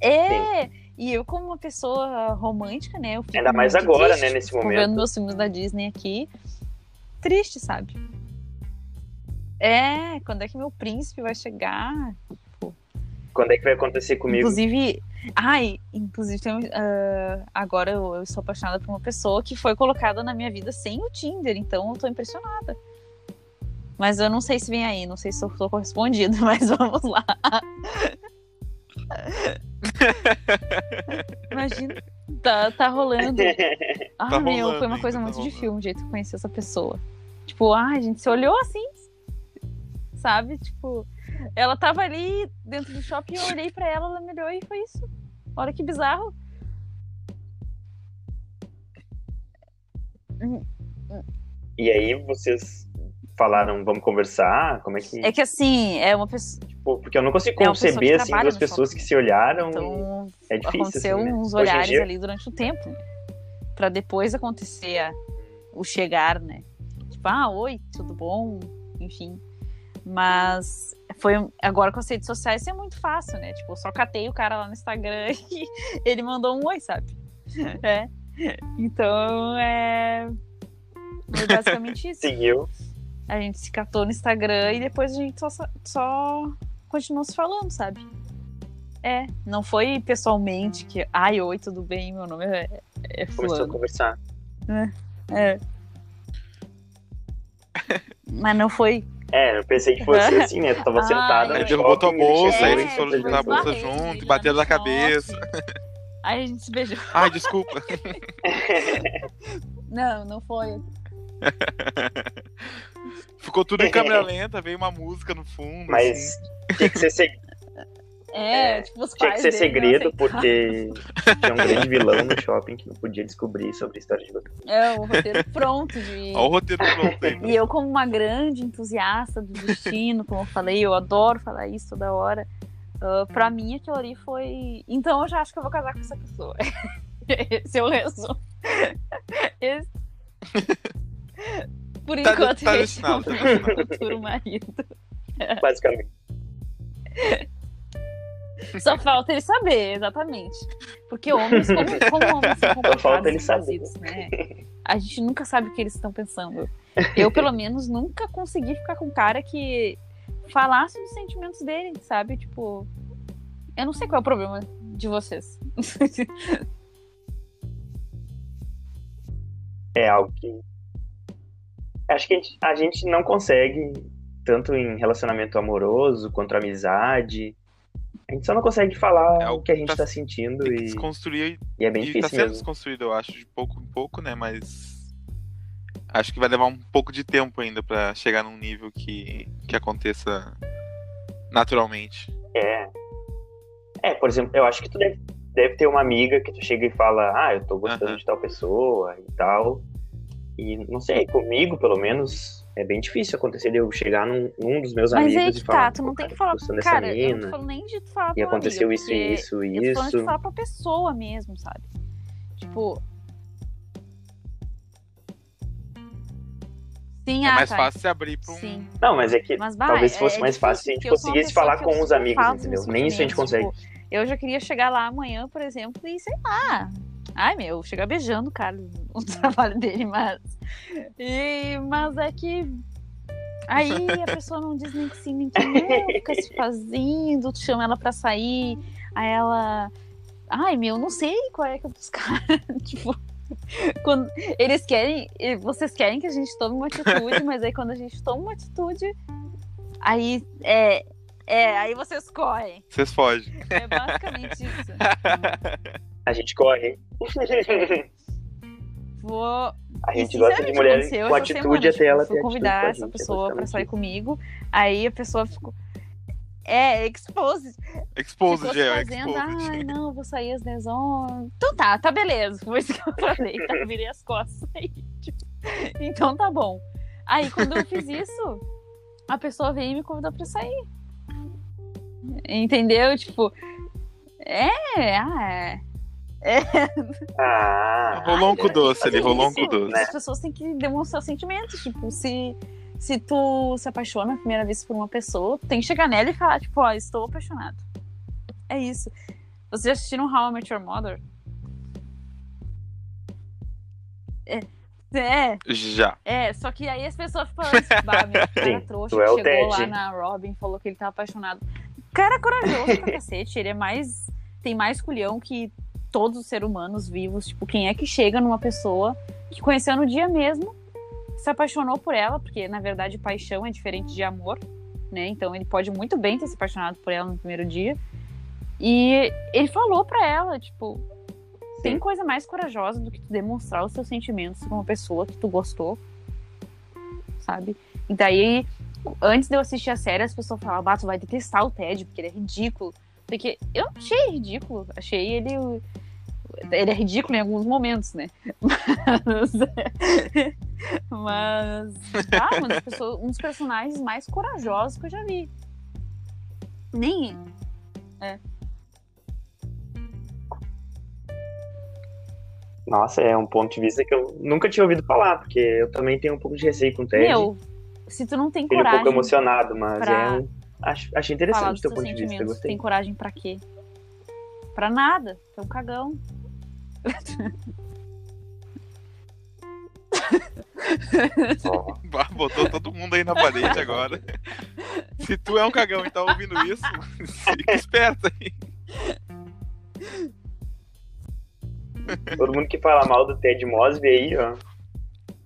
É! E eu, como uma pessoa romântica, né? Eu fico Ainda mais agora, triste, né, nesse momento. vendo meus filmes da Disney aqui. Triste, sabe? É, quando é que meu príncipe vai chegar? Quando é que vai acontecer comigo? Inclusive, ai, inclusive tem, ah, agora eu, eu sou apaixonada por uma pessoa que foi colocada na minha vida sem o Tinder, então eu tô impressionada. Mas eu não sei se vem aí, não sei se eu tô correspondida, mas vamos lá. Imagina. Tá, tá rolando. Ah, Tá meu, rolando foi uma coisa tá muito de filme, o jeito que eu conheci essa pessoa. Tipo, ah, a gente se olhou assim, sabe? Tipo, ela tava ali dentro do shopping, eu olhei pra ela, ela me olhou e foi isso. Olha que bizarro. E aí vocês falaram, vamos conversar? Como é que. É que assim, é uma pessoa. Tipo, porque eu não consigo É conceber assim trabalha duas pessoas shopping. que se olharam. Então, é difícil. aconteceu assim, né? uns olhares dia- ali durante o tempo, né? Pra depois acontecer a- o chegar, né? Tipo, ah, oi, tudo bom? Enfim. Mas foi agora com as redes sociais é muito fácil, né? Tipo, eu só catei o cara lá no Instagram e ele mandou um oi, sabe? É. Então é. Foi basicamente isso. Seguiu. A gente se catou no Instagram e depois a gente só, só continuou se falando, sabe? É, não foi pessoalmente que, ai, oi, tudo bem, meu nome é, é Começou a fulano. conversar. É. Mas não foi. É, eu pensei que fosse assim, né? Tu tava Ah, sentada. Aí derrubou tua bolsa, aí e vocês foram juntar a bolsa junto e bateram na cabeça. Aí a gente se beijou. Ai, desculpa. Não, não foi. Ficou tudo em câmera lenta, veio uma música no fundo. Mas assim. tinha que ser, É, É, tipo, os tinha que pais ser dele não segredo, aceitaram. porque tinha um grande vilão no shopping que não podia descobrir sobre a história de vocês. É, o roteiro pronto de. Olha o roteiro pronto aí. E eu, como uma grande entusiasta do destino, como eu falei, eu adoro falar isso toda hora. Uh, pra mim, aquilo ali foi. Então eu já acho que eu vou casar com essa pessoa. Esse é o resumo. Esse... Por Tá- enquanto, tá esse é o tá meu futuro marido. Basicamente. Só falta ele saber, exatamente. Porque homens, como, como homens são complicados falta ele saber. né? A gente nunca sabe o que eles estão pensando. Eu, pelo menos, nunca consegui ficar com um cara que falasse dos sentimentos dele, sabe? Tipo, eu não sei qual é o problema de vocês. É algo que. Acho que a gente, a gente não consegue, tanto em relacionamento amoroso quanto amizade. A gente só não consegue falar É o que a gente tá, tá- sentindo e, desconstruir e é bem e tá difícil sendo mesmo. desconstruído, eu acho, de pouco em pouco, né? Mas acho que vai levar um pouco de tempo ainda pra chegar num nível que, que aconteça naturalmente. É. É, por exemplo, eu acho que tu deve, deve ter uma amiga que tu chega e fala, ah, eu tô gostando Aham. de tal pessoa e tal. E não sei, comigo, pelo menos, é bem difícil acontecer de eu chegar num, num dos meus Mas amigos aí e falar, tá, tu não "Pô, tem que falar. Cara, eu não falando nem de tu falar E pra uma aconteceu amiga, isso e porque isso Eu e tô falando de isso. falar pra pessoa mesmo, sabe? Tipo. Sim, é ah, mais tá. fácil se abrir pra um. Sim. Não, mas é que Mas, bah, talvez é- fosse é mais fácil se a gente conseguisse falar que com os amigos, falo entendeu? Nem isso a gente sentimentos, consegue. tipo, eu já queria chegar lá amanhã, por exemplo, e sei lá. Ai, meu, chegar beijando o cara no trabalho dele, mas. E, mas é que. Aí a pessoa não diz nem que sim, nem que não, fica se fazendo, tu chama ela pra sair, aí ela. Ai, meu, não sei qual é que é dos caras. tipo, quando eles querem. Vocês querem que a gente tome uma atitude, mas aí quando a gente toma uma atitude, aí é. É, aí vocês correm. Vocês fogem. É basicamente isso. A gente corre. Vou. A gente gosta de mulheres com atitude semana, até tipo, ela ter convidar a essa gente, é pessoa pra sair isso. comigo, aí a pessoa ficou. É, exposed. Exposed, ficou se é, fazendo, exposed. ai, não, vou sair às 10 horas. Então tá, tá beleza. Foi isso que eu falei, tá? Virei as costas aí. tipo, então tá bom. Aí quando eu fiz isso, a pessoa veio e me convidou pra sair. Entendeu? Tipo, é, ah, é. Ah, Rolou um cu doce ali, é rolou um cu doce. né? As pessoas têm que demonstrar sentimentos. Tipo, se, se tu se apaixona a primeira vez por uma pessoa, tu tem que chegar nela e falar, tipo, ó, estou apaixonado. É isso. Vocês já assistiram How I Met Your Mother? É. É, Já. é, só que aí as pessoas ficam assim, bah, meu cara Sim, trouxa tu é que o chegou lá Ted. na Robin falou que ele tá apaixonado. O cara é corajoso pra cacete, ele é mais. tem mais culhão que todos os seres humanos vivos. Tipo, quem é que chega numa pessoa que conheceu no dia mesmo, se apaixonou por ela, porque na verdade paixão é diferente de amor, né? Então ele pode muito bem ter se apaixonado por ela no primeiro dia. E ele falou pra ela, tipo, tem coisa mais corajosa do que tu demonstrar os seus sentimentos pra uma pessoa que tu gostou, sabe? E daí, antes de eu assistir a série, as pessoas falavam, bah, tu vai detestar o Ted, porque ele é ridículo. Porque eu achei ridículo, achei ele. Ele é ridículo em alguns momentos, né? Mas. mas. Ah, um, dos pessoas, um dos personagens mais corajosos que eu já vi. Nem. É. Nossa, é um ponto de vista que eu nunca tinha ouvido falar, porque eu também tenho um pouco de receio com o Ted. Meu, se tu não tem é coragem. um pouco emocionado, mas pra é um. Acho, achei interessante o teu ponto de vista, tem coragem pra quê? Pra nada. Tu é um cagão. Botou todo mundo aí na parede agora. Se tu é um cagão e tá ouvindo isso, fica esperto aí. todo mundo que fala mal do Ted Mosby aí, ó,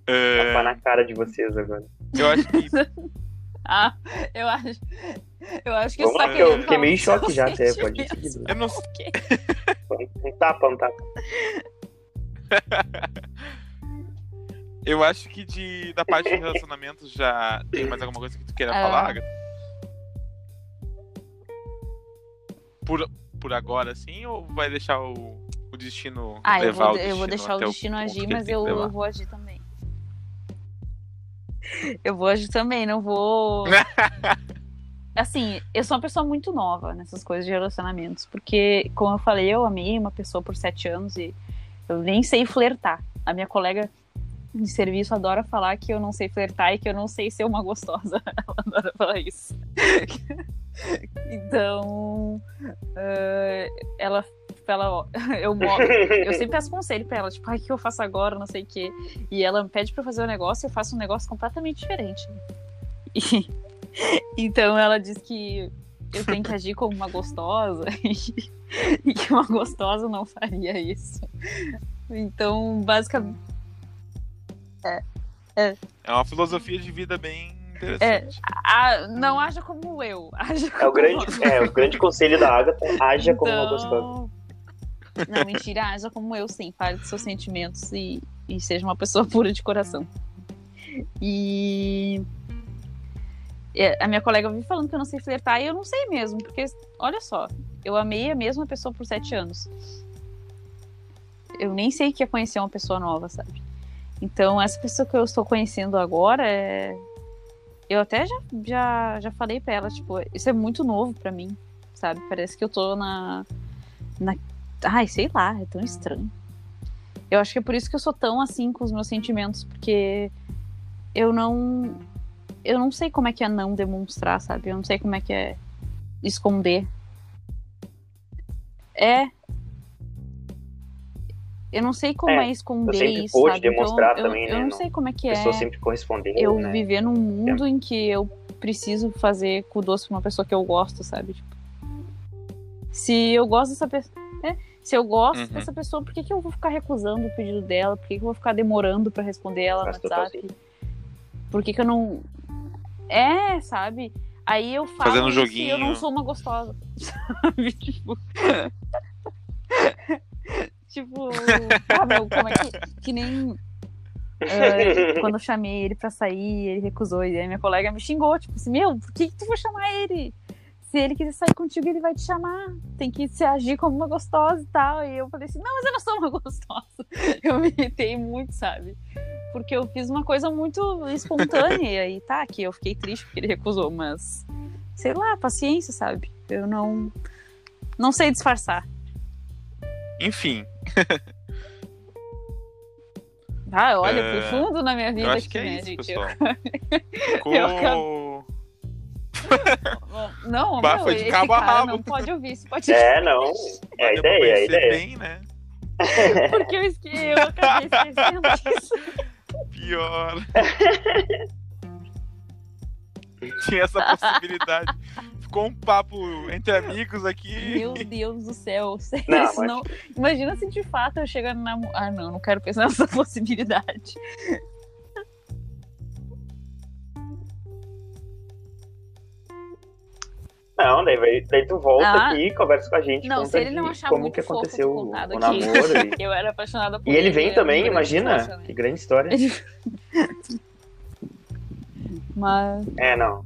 É, tapa na cara de vocês agora. eu acho que Ah, eu acho. Eu acho que Vamos lá, tá que eu fiquei meio em choque já até, pode seguindo. eu não Um tapa, um tapa. Eu acho que de, da parte de relacionamentos já tem mais alguma coisa que tu queira Ah. falar, Agatha? Por, por agora, sim, ou vai deixar o, o destino Ah, eu levar vou, o eu destino vou deixar o destino agir, mas eu, eu vou agir também. Eu vou agir também, não vou. Assim, eu sou uma pessoa muito nova nessas coisas de relacionamentos, porque, como eu falei, eu amei uma pessoa por sete anos e eu nem sei flertar. A minha colega de serviço adora falar que eu não sei flertar e que eu não sei ser uma gostosa. Ela adora falar isso. então, eh, ela, ela, ó, eu, mo- eu sempre peço conselho pra ela, tipo, ai, o que eu faço agora, não sei o quê. E ela me pede pra eu fazer um negócio, eu faço um negócio completamente diferente. E- então ela diz que eu tenho que agir como uma gostosa e, e que uma gostosa não faria isso. Então, basicamente, É uma filosofia de vida bem interessante. a- não haja como eu. Haja É o como grande, é, o grande conselho da Agatha, haja como uma gostosa. Não, mentira, haja como eu, sim. Fale dos seus sentimentos e, e seja uma pessoa pura de coração. E. é, A minha colega vive falando que eu não sei flertar e eu não sei mesmo, porque, olha só, eu amei a mesma pessoa por sete anos. Eu nem sei que é conhecer uma pessoa nova, sabe? Então, essa pessoa que eu estou conhecendo agora é. Eu até já, já, já falei pra ela, tipo, isso é muito novo pra mim, sabe? Parece que eu tô na. na... Ai, sei lá, é tão estranho. Eu acho que é por isso que eu sou tão assim com os meus sentimentos, porque eu não. Eu não sei como é que é não demonstrar, sabe? Eu não sei como é que é esconder. É. Eu não sei como É, é, esconder sempre isso, pôde sabe? Então, demonstrar eu, também, eu né, não não- sei como é que é pessoa sempre correspondeu, eu né? viver num mundo em que eu preciso fazer com doce pra uma pessoa que eu gosto, sabe? Tipo, se eu gosto dessa pessoa. Se eu gosto Uhum. dessa pessoa, por que, que eu vou ficar recusando o pedido dela? Por que, que eu vou ficar demorando pra responder ela Faz no WhatsApp? Por que, que eu não. É, sabe? Aí eu falo Fazendo um e joguinho. eu não sou uma gostosa. Sabe? Tipo. tipo. Ah, meu, como é que. Que nem. Ah, quando eu chamei ele pra sair, ele recusou. E aí minha colega me xingou, tipo assim, meu, por que, que tu foi chamar ele? Se ele quiser sair contigo, ele vai te chamar. Tem que se agir como uma gostosa e tal. E eu falei assim, não, mas eu não sou uma gostosa. Eu me irritei muito, sabe? Porque eu fiz uma coisa muito espontânea. e aí tá, que eu fiquei triste porque ele recusou, mas sei lá, paciência, sabe? Eu não. Não sei disfarçar. Enfim, Ah, olha, É, fui fundo na minha vida eu acho aqui, que é né, isso, gente? pessoal. Eu Ficou... Não, Bah, meu, foi de esse cara rabo. não pode ouvir isso, pode É, não. É a ideia, é a ideia. bem, né? porque eu, esque... eu acabei esquecendo disso. Pior. Tinha essa possibilidade. Ficou um papo entre amigos aqui. Meu Deus do céu. sério, Não, isso mas- não- Imagina se de fato eu chegar na. Ah, não, não quero pensar nessa possibilidade. Não, daí, vai, daí tu volta ah. aqui, conversa com a gente. Não, se ele não achar como muito que aconteceu o, o namoro. E... Eu era apaixonada por ele. E ele vem também, imagina. Que grande história. Mas. É, não.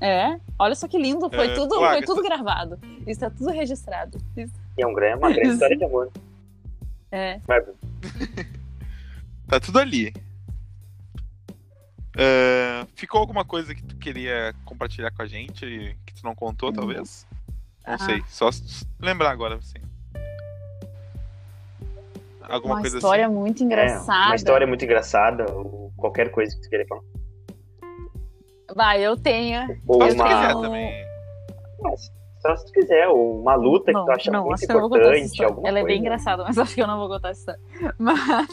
É, olha só que lindo, foi, é, tudo, foi tudo gravado. Isso tá tudo registrado. Isso. E é um grande, uma grande história de amor. É. Vai, tá tudo ali. Uh, ficou alguma coisa que tu queria compartilhar com a gente que tu não contou, talvez? Não ah. sei, só lembrar agora, assim. Alguma uma coisa história assim. muito engraçada. É, uma história muito engraçada, ou qualquer coisa que tu queira falar. Vai, eu tenho. Ou eu uma... quiser também. Mas, só se tu quiser, ou uma luta não, que tu acha não, muito importante. Alguma Ela coisa. é bem engraçada, mas acho que eu não vou contar essa história. Mas.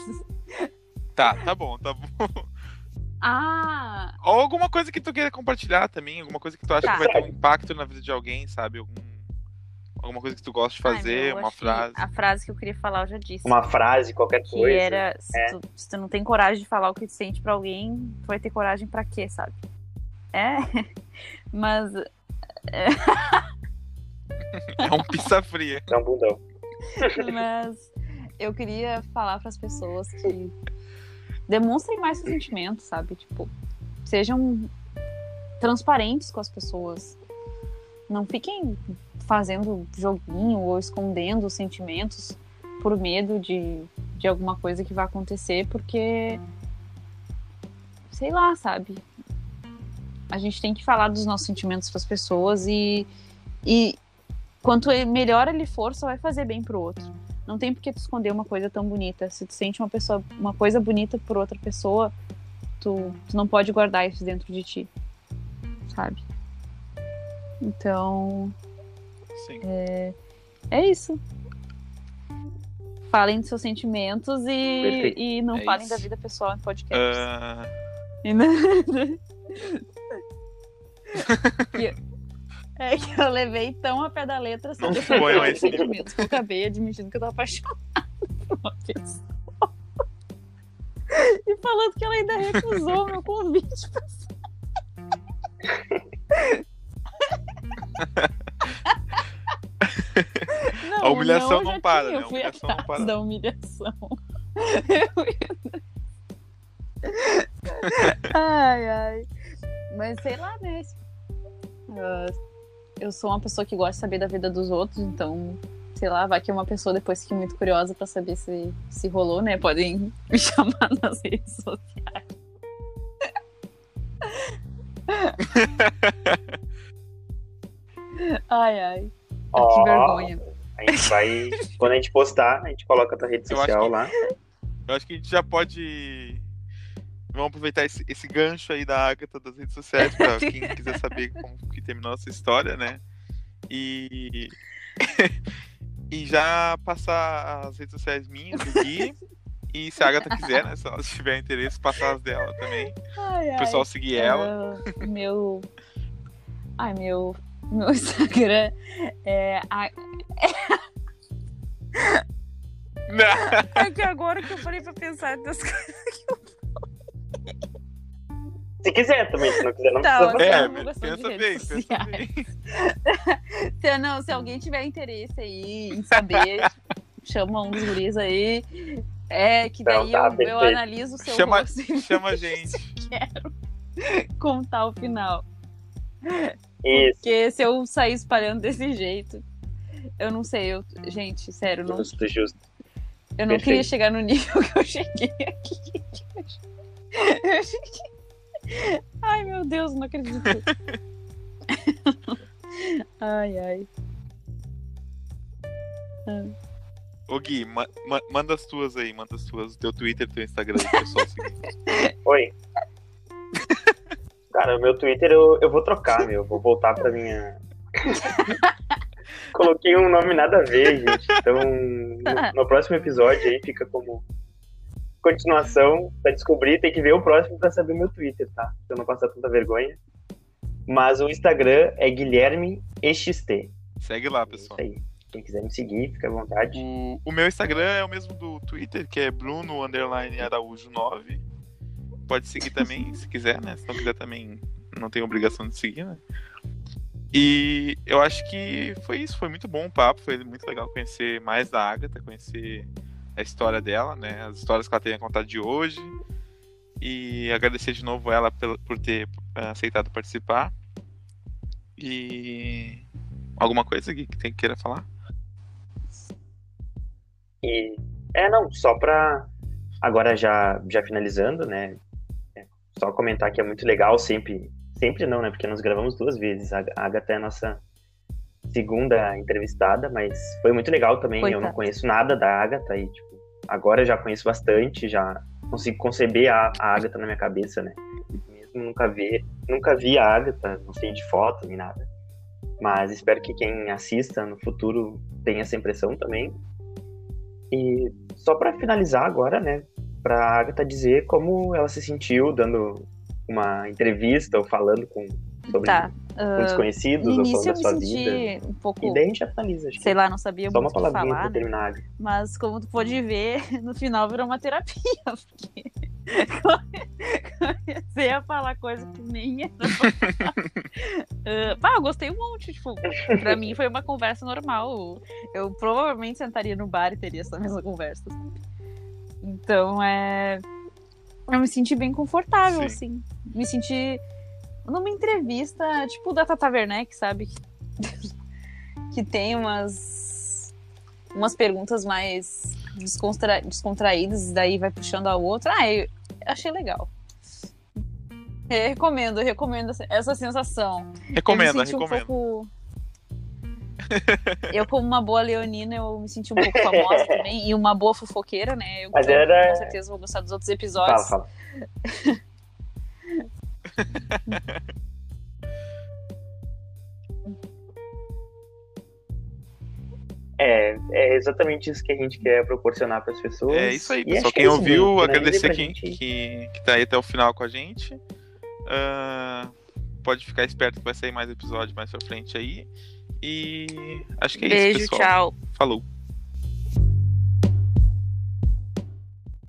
Tá, tá bom, tá bom. Ah! Ou alguma coisa que tu queira compartilhar também, alguma coisa que tu acha Tá. que vai ter um impacto na vida de alguém, sabe? Algum, alguma coisa que tu gosta de Ai, fazer, meu, eu uma que frase. A frase que eu queria falar eu já disse. Uma frase, qualquer que coisa. era, se, É. tu, se tu não tem coragem de falar o que tu sente pra alguém, tu vai ter coragem pra quê, sabe? É, mas É um pizza fria. É um bundão. Mas eu queria falar para as pessoas que demonstrem mais seus sentimentos, sabe? Tipo, sejam transparentes com as pessoas. Não fiquem fazendo joguinho ou escondendo os sentimentos por medo de, de alguma coisa que vai acontecer, porque sei lá, sabe? A gente tem que falar dos nossos sentimentos para as pessoas e, e quanto melhor ele for, só vai fazer bem pro outro. Não tem por que tu esconder uma coisa tão bonita. Se tu sente uma pessoa, uma coisa bonita por outra pessoa, tu, tu não pode guardar isso dentro de ti. Sabe? Então, Sim. é isso. Falem dos seus sentimentos e, Perfeito. e não É falem isso. da vida pessoal em podcast. Ah, E não- eu- É que eu levei tão a pé da letra Não sobre mas- sentimentos que eu acabei admitindo que eu tô apaixonada por uma pessoa. E falando que ela ainda recusou meu convite pra Não, A humilhação não já para, tinha, né? Eu A humilhação não para. da humilhação. ai, ai. Mas sei lá, né? Ah, eu sou uma pessoa que gosta de saber da vida dos outros, então, sei lá, vai que uma pessoa depois fique muito curiosa pra saber se, se rolou, né? Podem me chamar nas redes sociais. ai, ai. Ó, que vergonha. A gente vai. quando a gente postar, a gente coloca na rede Eu social que- lá. eu acho que a gente já pode. Vamos aproveitar esse, esse gancho aí da Agatha das redes sociais pra quem quiser saber como que terminou essa história, né? E. e já passar as redes sociais minhas Gui. E se a Agatha quiser, né? Se ela tiver interesse, passar as dela também. Ai, O ai. pessoal seguir ela. Ah, meu. Ai, meu. Meu Instagram é. a- É que agora que eu parei pra pensar das coisas que eu Se quiser também, se não quiser, não Tá, precisa. É, pensa bem, pensa bem. Se, não, se alguém tiver interesse aí em saber, chama um dos guris aí. É, que daí Então tá, eu, eu analiso o seu Chama, rosto chama a gente. quero contar o final. Isso. Porque se eu sair espalhando desse jeito, eu não sei, eu, gente, sério, não, Justo, justo. eu não perfeito. queria chegar no nível que eu cheguei aqui. Eu cheguei- Ai, meu Deus, não acredito. Ai, ai. Ô Gui, ma- ma- manda as tuas aí, manda as tuas. Teu Twitter, teu Instagram, o pessoal seguir. Oi. Cara, o meu Twitter eu, eu vou trocar, meu. Vou voltar pra minha. Coloquei um nome nada a ver, gente. Então, no, no próximo episódio aí fica como continuação. Pra descobrir, tem que ver o próximo pra saber o meu Twitter, tá? Pra eu não passar tanta vergonha. Mas o Instagram é Guilherme EXT. Segue lá, É pessoal. Isso aí. Quem quiser me seguir, fica à vontade. O, o meu Instagram é o mesmo do Twitter, que é Bruno underline Araújo 9. Pode seguir também, se quiser, né? Se não quiser também, não tem obrigação de seguir, né? E eu acho que foi isso, foi muito bom o papo, foi muito legal conhecer mais da Agatha, conhecer a história dela, né? As histórias que ela tem a contar de hoje. E agradecer de novo ela por ter eh, aceitado participar. E alguma coisa que tem queira falar? E é não, só para agora já já finalizando, né? É, só comentar que é muito legal sempre, sempre não, né? Porque nós gravamos duas vezes. A Agatha é a nossa segunda entrevistada, mas foi muito legal também. eu não conheço nada da Agatha e tipo, agora já conheço bastante, já consigo conceber a, a Agatha na minha cabeça, né? Mesmo nunca vi, nunca vi a Agatha, não sei de foto nem nada. Mas espero que quem assista no futuro tenha essa impressão também. E só para finalizar agora, né, para Agatha dizer como ela se sentiu dando uma entrevista ou falando com sobre tá. Uh, desconhecidos ou falando da sua vida. Um pouco, e daí a gente finaliza. Sei lá, não sabia Só muito uma que falar. Terminar. Né? Mas como tu pôde ver, no final virou uma terapia. Porque comecei a falar coisa que nem era. uh, pá, eu gostei um monte. Tipo, pra mim foi uma conversa normal. Eu provavelmente sentaria no bar e teria essa mesma conversa. Então é. Eu me senti bem confortável, Sim. assim. Me senti numa entrevista, tipo da Tata Werneck, sabe? que tem umas umas perguntas mais descontra... descontraídas, e daí vai puxando a outra. Ah, eu achei legal. Eu recomendo, eu recomendo essa sensação. Recomendo, recomendo. Um pouco... eu, como uma boa leonina, eu me senti um pouco famosa também. E uma boa fofoqueira, né? Eu Mas era... com certeza vou gostar dos outros episódios. Fala, fala. É, é exatamente isso que a gente quer proporcionar para as pessoas. É isso aí, pessoal. Quem é ouviu, né? agradecer quem, gente... que, que tá aí até o final com a gente. Uh, pode ficar esperto que vai sair mais episódio mais pra frente aí. E acho que é Beijo, isso, pessoal. tchau. Falou.